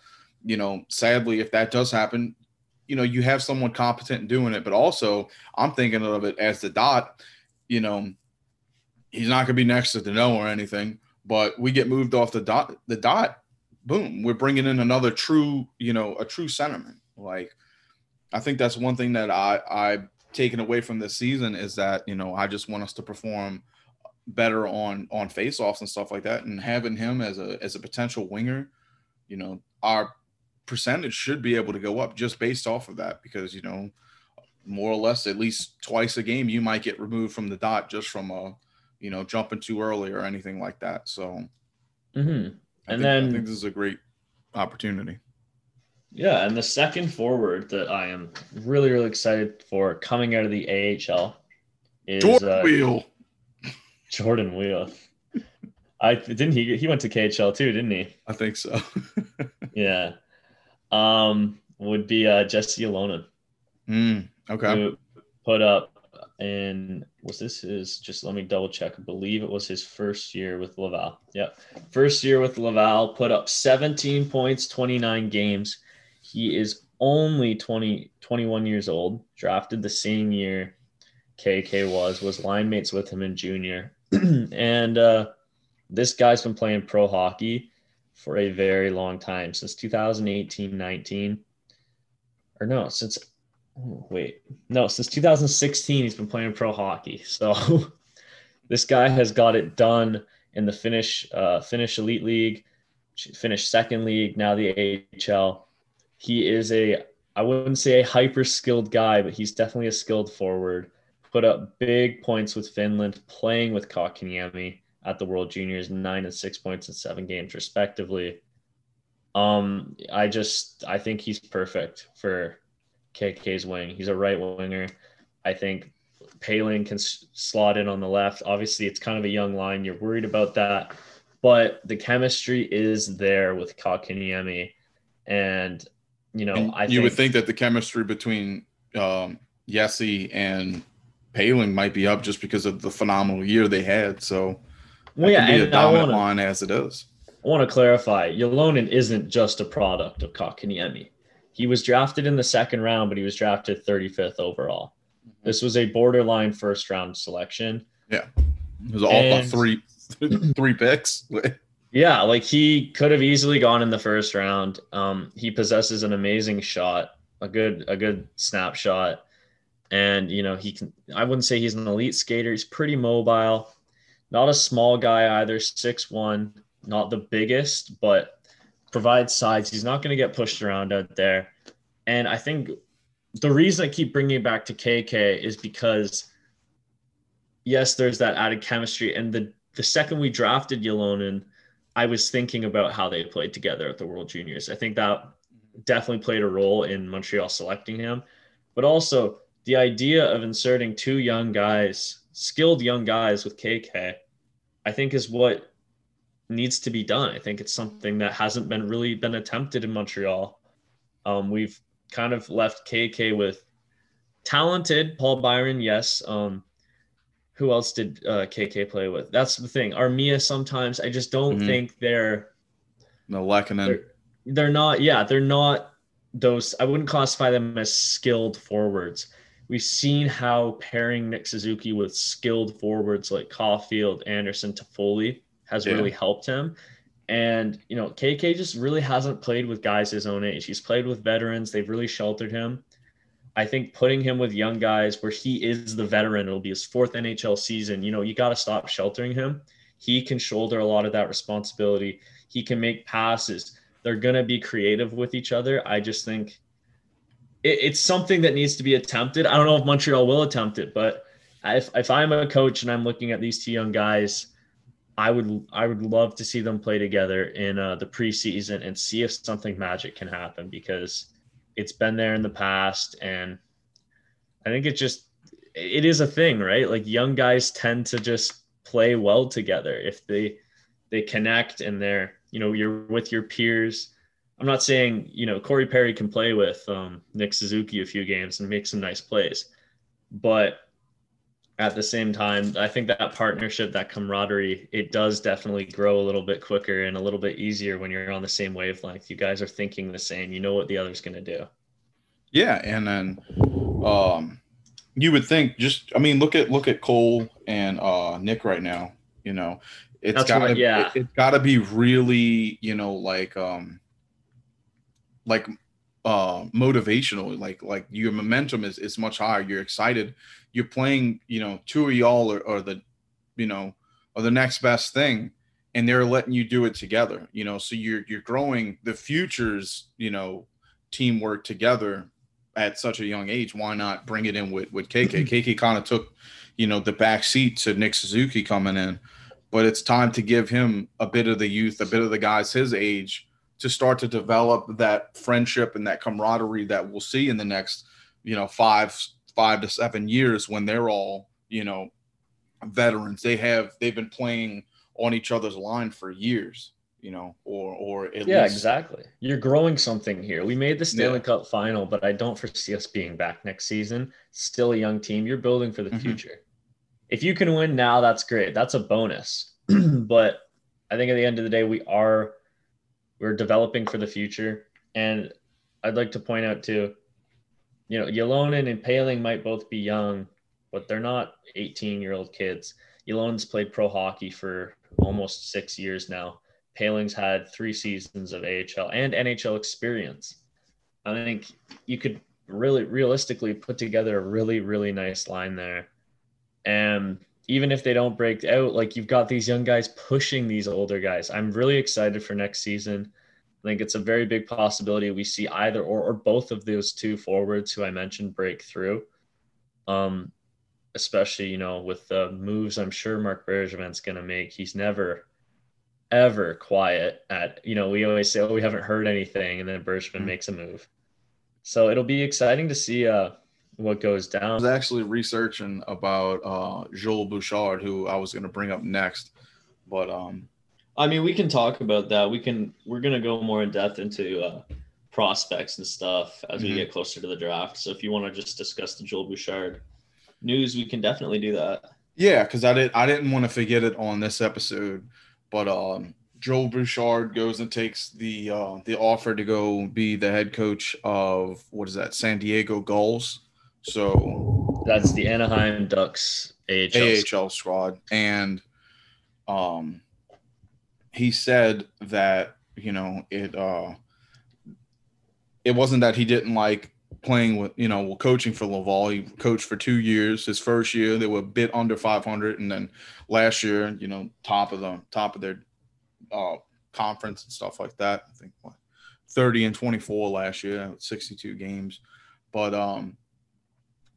you know, sadly, if that does happen, you know, you have someone competent in doing it. But also, I'm thinking of it as the dot. You know, he's not going to be next to the no or anything, but we get moved off the dot. The dot boom, we're bringing in another true, you know, a true sentiment. Like, I think that's one thing that I I've taken away from this season is that you know I just want us to perform better on on face-offs and stuff like that, and having him as a as a potential winger, you know, our percentage should be able to go up just based off of that because you know more or less at least twice a game you might get removed from the dot just from a you know jumping too early or anything like that so mm-hmm. I And think, I then- think this is a great opportunity Yeah, and the second forward that I am really, really excited for coming out of the AHL is Jordan uh, Weal. Jordan Weal. I didn't he he went to KHL too, didn't he? I think so. Yeah. Um, would be uh, Jesse Ylonen, Mm, okay. put up and was this his? Just let me double check. I believe it was his first year with Laval. Yep, first year with Laval. Put up 17 points, 29 games. He is only 20, 21 years old. Drafted the same year KK was. Was line mates with him in junior, and uh, this guy's been playing pro hockey for a very long time since 2018 19 or no since oh, wait. No since 2016 he's been playing pro hockey. So this guy has got it done in the finnish uh, finnish elite league finnish second league now the ahl he is a i wouldn't say a hyper skilled guy but he's definitely a skilled forward put up big points with finland playing with Kotkaniemi at the World Juniors, nine and six points in seven games, respectively. Um, I just I think he's perfect for KK's wing. He's a right winger. I think Poehling can s- slot in on the left. Obviously, it's kind of a young line. You're worried about that, but the chemistry is there with Kotkaniemi, and you know And I you think, would think that the chemistry between um, Yessi and Poehling might be up just because of the phenomenal year they had. So well, yeah, could be a and I dominant want to line as it is. I want to clarify, Ylonen isn't just a product of Kotkaniemi. He was drafted in the second round, but he was drafted 35th overall. This was a borderline first round selection. Yeah, it was all And- three three picks. Yeah, like he could have easily gone in the first round. Um, he possesses an amazing shot, a good a good snapshot, And you know, he can I wouldn't say he's an elite skater. He's pretty mobile, not a small guy either, six one, not the biggest, but provides size. He's not going to get pushed around out there. And I think the reason I keep bringing it back to KK is because yes, there's that added chemistry. And the the second we drafted Ylonen, I was thinking about how they played together at the World Juniors. I think that definitely played a role in Montreal selecting him, but also the idea of inserting two young guys, skilled young guys with KK, I think is what needs to be done. I think it's something that hasn't been really been attempted in Montreal. Um, we've kind of left KK with talented Paul Byron, yes. Um, who else did uh, KK play with? That's the thing. Armia sometimes I just don't mm-hmm. think they're no Lehkonen. They're, they're not. Yeah, they're not those. I wouldn't classify them as skilled forwards. We've seen how pairing Nick Suzuki with skilled forwards like Caufield, Anderson, Toffoli has yeah. really helped him. And you know, KK just really hasn't played with guys his own age. He's played with veterans. They've really sheltered him. I think putting him with young guys where he is the veteran, it'll be his fourth NHL season. You know, you got to stop sheltering him. He can shoulder a lot of that responsibility. He can make passes. They're going to be creative with each other. I just think it, it's something that needs to be attempted. I don't know if Montreal will attempt it, but if, if I'm a coach and I'm looking at these two young guys, I would I would love to see them play together in uh, the preseason and see if something magic can happen because it's been there in the past and i think it just it is a thing right like young guys tend to just play well together if they they connect and they're you know you're with your peers i'm not saying you know corey perry can play with um, nick suzuki a few games and make some nice plays but at the same time, I think that partnership, that camaraderie, it does definitely grow a little bit quicker and a little bit easier when you're on the same wavelength. You guys are thinking the same. You know what the other's going to do. Yeah, and then um, you would think just, I mean, look at look at Cole and uh, Nick right now. You know, it's got to yeah. it, it's got to be really, you know, like um, like uh motivational like like your momentum is is much higher you're excited you're playing you know two of y'all or, the you know or the next best thing and they're letting you do it together you know? So you're you're growing the futures you know teamwork together at such a young age. Why not bring it in with with kk kk kind of took you know the back seat to nick suzuki coming in but it's time to give him a bit of the youth a bit of the guys his age to start to develop that friendship and that camaraderie that we'll see in the next, you know, five five to seven years when they're all, you know, veterans. They have they've been playing on each other's line for years, you know, or or yeah, least... exactly. You're growing something here. We made the Stanley yeah. Cup final, but I don't foresee us being back next season. Still a young team. You're building for the mm-hmm. future. If you can win now, that's great. That's a bonus. but I think at the end of the day, we are we're developing for the future. And I'd like to point out too, you know, Ylonen and Poehling might both be young, but they're not 18 year old kids. Ylonen's played pro hockey for almost six years now. Poehling's had three seasons of AHL and NHL experience. I think you could really realistically put together a really, really nice line there. And even if they don't break out, like you've got these young guys pushing these older guys. I'm really excited for next season. I think it's a very big possibility we see either or, or both of those two forwards who I mentioned break through. Um, especially, you know, with the moves I'm sure Marc Bergevin's going to make. He's never, ever quiet at, you know, we always say, oh, we haven't heard anything. And then Bergevin mm-hmm. makes a move. So it'll be exciting to see uh, what goes down. I was actually researching about uh, Joel Bouchard, who I was going to bring up next, but um, I mean, we can talk about that. We can. We're going to go more in depth into uh, prospects and stuff as mm-hmm. we get closer to the draft. So if you want to just discuss the Joel Bouchard news, we can definitely do that. Yeah, because I did. I didn't want to forget it on this episode, but um, Joel Bouchard goes and takes the uh, the offer to go be the head coach of what is that San Diego Gulls. So that's the Anaheim Ducks AHL, AHL squad, and um, he said that you know it uh, it wasn't that he didn't like playing with you know well coaching for Laval. He coached for two years. His first year they were a bit under 500, and then last year you know top of the top of their uh, conference and stuff like that. I think what, 30 and 24 last year, 62 games. But um,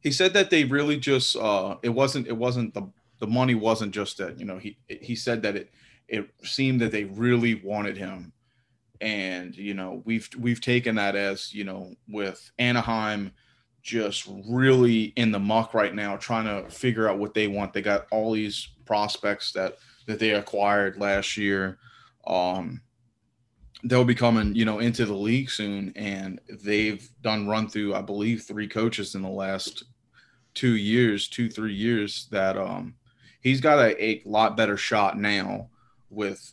he said that they really just uh, it wasn't it wasn't the the money wasn't just that you know he he said that it it seemed that they really wanted him. And you know we've we've taken that as you know with Anaheim just really in the muck right now trying to figure out what they want. They got all these prospects that that they acquired last year. Um they'll be coming you know into the league soon and they've done run through i believe three coaches in the last two years two three years that um he's got a, a lot better shot now with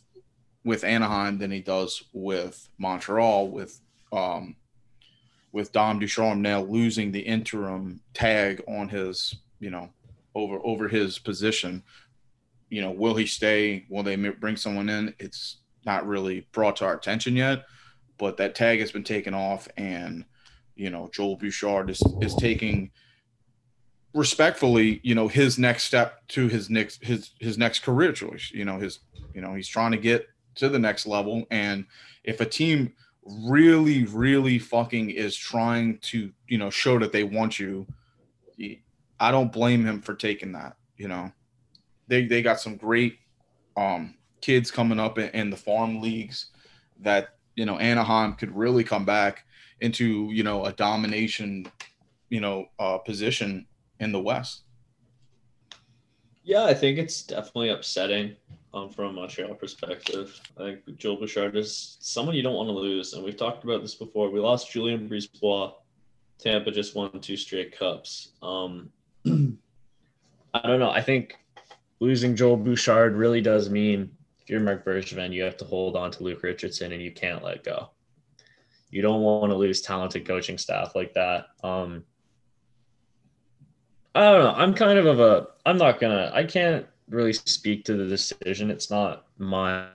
with Anaheim than he does with Montreal with um, with Dom Ducharme now losing the interim tag on his you know over over his position. You know, will he stay? Will they bring someone in? It's not really brought to our attention yet, but that tag has been taken off, and you know Joel Bouchard is is taking respectfully, you know, his next step to his next his his next career choice. You know, his you know he's trying to get to the next level. And if a team really, really fucking is trying to, you know, show that they want you, I don't blame him for taking that. You know, they they got some great um, kids coming up in, in the farm leagues that you know Anaheim could really come back into you know a domination you know uh, position in the West. Yeah, I think it's definitely upsetting um, from a Montreal perspective. I think Joel Bouchard is someone you don't want to lose. And we've talked about this before. We lost Julien Brisebois. Tampa just won two straight cups. Um, I don't know. I think losing Joel Bouchard really does mean if you're Marc Bergevin, you have to hold on to Luke Richardson and you can't let go. You don't want to lose talented coaching staff like that. Um, I don't know. I'm kind of of a. I'm not gonna. I can't really speak to the decision. It's not my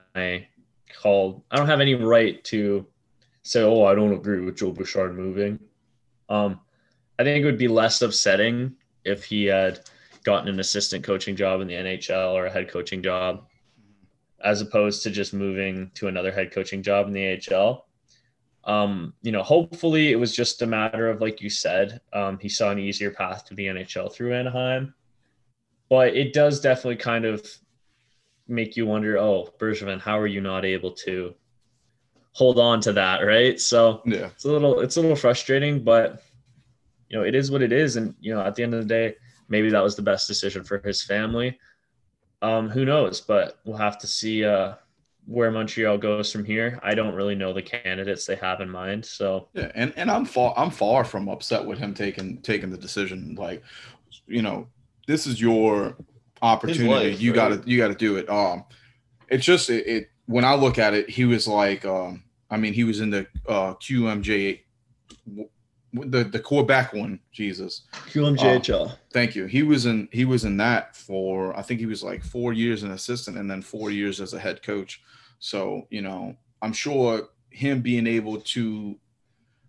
call. I don't have any right to say, "Oh, I don't agree with Joe Bouchard moving." Um, I think it would be less upsetting if he had gotten an assistant coaching job in the NHL or a head coaching job, as opposed to just moving to another head coaching job in the AHL. Um, you know, hopefully it was just a matter of, like you said, um, he saw an easier path to the NHL through Anaheim but it does definitely kind of make you wonder, oh, Bergevin, how are you not able to hold on to that, right? So yeah, it's a little it's a little frustrating, but you know, it is what it is. And you know, at the end of the day, maybe that was the best decision for his family. Um, who knows? But we'll have to see uh where Montreal goes from here. I don't really know the candidates they have in mind. So yeah, and, and I'm far I'm far from upset with him taking taking the decision. Like, you know, this is your opportunity. Life, you right? gotta you gotta do it. Um it's just it, it, when I look at it, he was like um I mean he was in the uh QMJ the the Quebec one, Jesus. QMJHL. Uh, thank you. He was in he was in that for I think he was like four years an assistant and then four years as a head coach. So, you know, I'm sure him being able to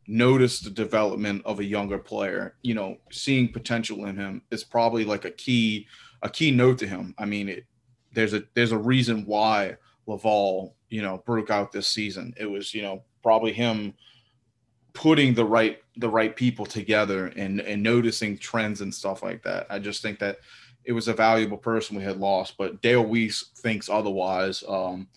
notice the development of a younger player, you know, seeing potential in him is probably like a key a key note to him. I mean, it there's a there's a reason why Laval, you know, broke out this season. It was, you know, probably him putting the right the right people together and and noticing trends and stuff like that. I just think that it was a valuable person we had lost, but Dale Weise thinks otherwise. Um,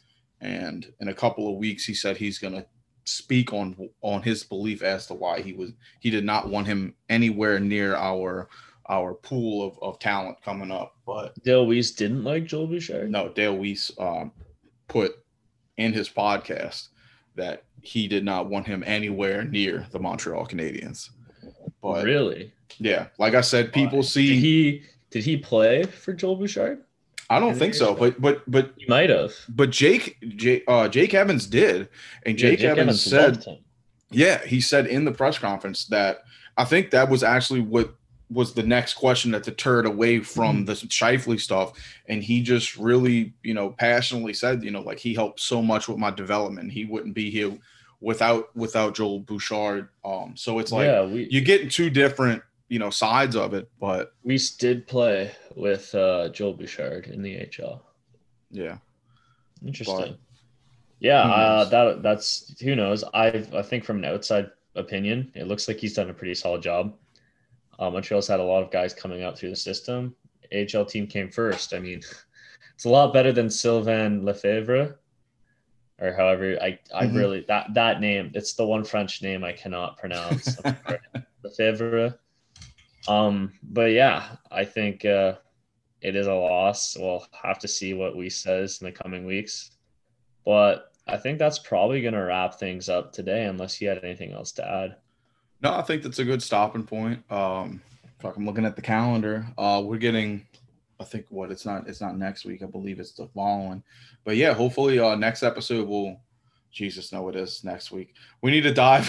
and in a couple of weeks, he said he's going to speak on on his belief as to why he was he did not want him anywhere near our our pool of, of talent coming up. But Dale Weise didn't like Joel Bouchard. No, Dale Weise um, put in his podcast that he did not want him anywhere near the Montreal Canadiens. But really, yeah, like I said, people Why? see did he did he play for Joel Bouchard? I don't think so, but but but you might have. But Jake Jake uh, Jake Evans did, and Jake, yeah, Jake Evans, Evans said, yeah, he said in the press conference that I think that was actually what was the next question that deterred away from mm-hmm. the Scheifele stuff, and he just really you know passionately said you know like he helped so much with my development. He wouldn't be here without without Joel Bouchard. Um, so it's like yeah, we you're getting two different you know sides of it, but we did play with uh, Joel Bouchard in the HL. yeah, Interesting. But yeah, uh, that that's who knows. I I think from an outside opinion, it looks like he's done a pretty solid job. Uh, Montreal's had a lot of guys coming out through the system. AHL team came first. I mean, it's a lot better than Sylvain Lefebvre, or however I I Mhm. really that that name. It's the one French name I cannot pronounce. Lefebvre. Um, but yeah, I think uh, it is a loss. We'll have to see what we says in the coming weeks. But I think that's probably going to wrap things up today, unless you had anything else to add. No, I think that's a good stopping point. Um, fuck, I'm looking at the calendar. Uh, we're getting, I think what it's not, it's not next week. I believe it's the following. But yeah, hopefully, uh, next episode will. Jesus, no, it is next week. We need to dive.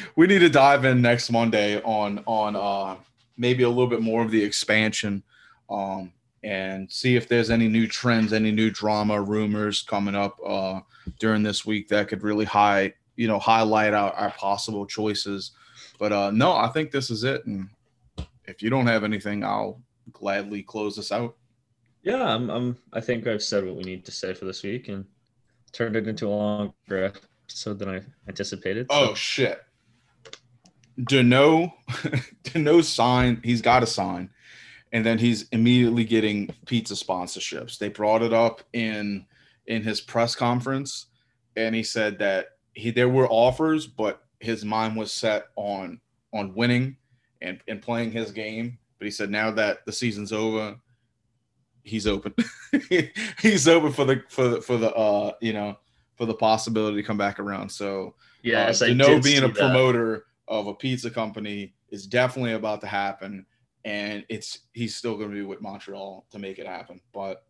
we need to dive in next Monday on on uh maybe a little bit more of the expansion, um, and see if there's any new trends, any new drama, rumors coming up uh during this week that could really high, you know, highlight our, our possible choices. But uh no, I think this is it. And if you don't have anything, I'll gladly close this out. Yeah, I'm, I'm. I think I've said what we need to say for this week, and turned it into a longer episode than I anticipated. so- Oh shit. Danault Danault sign, he's got a sign. And then he's immediately getting pizza sponsorships. They brought it up in in his press conference and he said that he there were offers, but his mind was set on on winning and, and playing his game. But he said now that the season's over, he's open. he's open for the for the for the uh you know for the possibility to come back around. So yeah, uh, to know being a that. promoter of a pizza company is definitely about to happen, and it's he's still going to be with Montreal to make it happen. But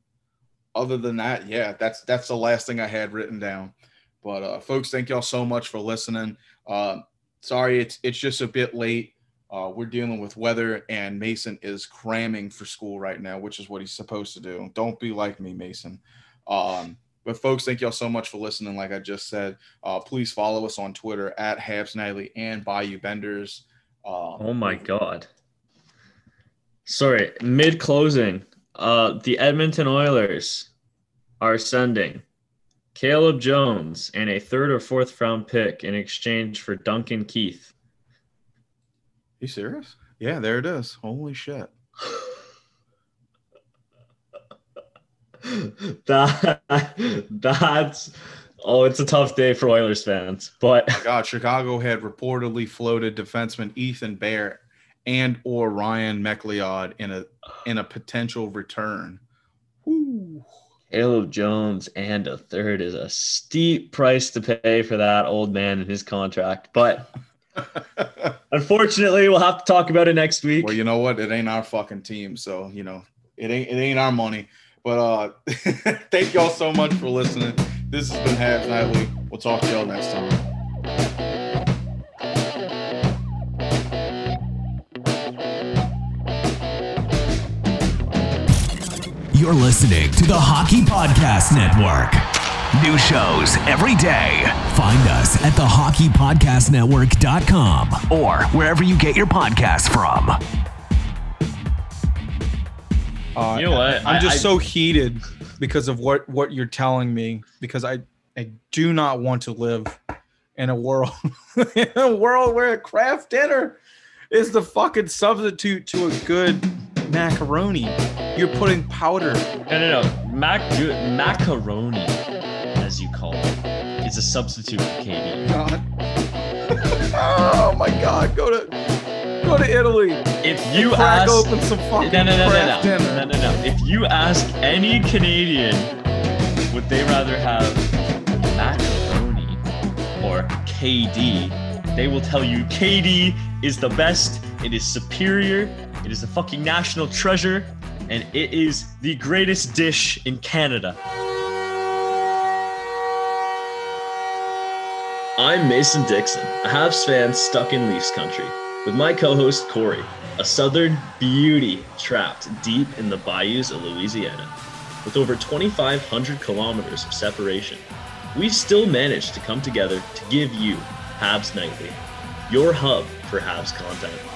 other than that, yeah, that's that's the last thing I had written down. But uh, folks, thank y'all so much for listening. Uh, sorry, it's it's just a bit late. Uh, we're dealing with weather, and Mason is cramming for school right now, which is what he's supposed to do. Don't be like me, Mason. Um, but folks, thank y'all so much for listening. Like I just said, uh, please follow us on Twitter at Habs Nightly and Bayou Benders. Uh, Oh my god. Sorry, mid closing. Uh the Edmonton Oilers are sending Caleb Jones and a third or fourth round pick in exchange for Duncan Keith. You serious? Yeah, there it is. Holy shit. that that's oh, it's a tough day for Oilers fans. But oh My God, Chicago had reportedly floated defenseman Ethan Bear and or Ryan McLeod in a in a potential return. Whew. Caleb Jones and a third is a steep price to pay for that old man and his contract. But unfortunately, we'll have to talk about it next week. well, you know what? It ain't our fucking team, so you know it ain't it ain't our money. But uh thank y'all so much for listening. This has been Habs Nightly. We'll talk to y'all next time. You're listening to the Hockey Podcast Network. New shows every day. Find us at thehockeypodcastnetwork.com or wherever you get your podcasts from. Uh, You know what? I'm just I- so heated because of what what you're telling me because I I do not want to live in a world in a world where a Kraft Dinner is the fucking substitute to a good macaroni. You're putting powder. No, no, no. Mac macaroni, as you call it, is a substitute for KD. God. oh my God! Go to go to Italy. If you crack ask, open some no, fucking no, no, no, Kraft no, dinner. no, no, no. If you ask any Canadian, would they rather have macaroni or KD? They will tell you KD is the best. It is superior. It is a fucking national treasure, and it is the greatest dish in Canada. I'm Mason Dixon, a Habs fan stuck in Leafs country, with my co-host Corey, a southern beauty trapped deep in the bayous of Louisiana. With over 2,500 kilometers of separation, we've still managed to come together to give you Habs Nightly, your hub for Habs content.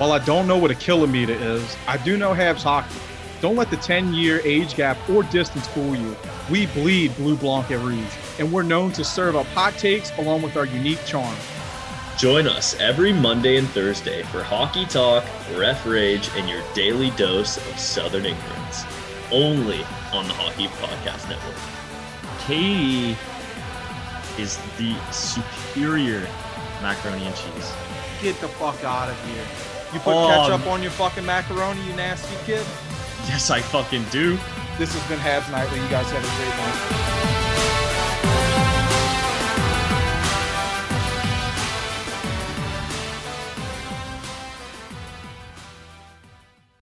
While I don't know what a kilometer is, I do know Habs hockey. Don't let the 10 year age gap or distance fool you. We bleed Blue Blanc at Rouge, and we're known to serve up hot takes along with our unique charm. Join us every Monday and Thursday for hockey talk, ref rage, and your daily dose of Southern ignorance. Only on the Hockey Podcast Network. KD is the superior macaroni and cheese. Get the fuck out of here. You put Oh, ketchup um, on your fucking macaroni, you nasty kid. Yes, I fucking do. This has been Habs Nightly. You guys have a great night.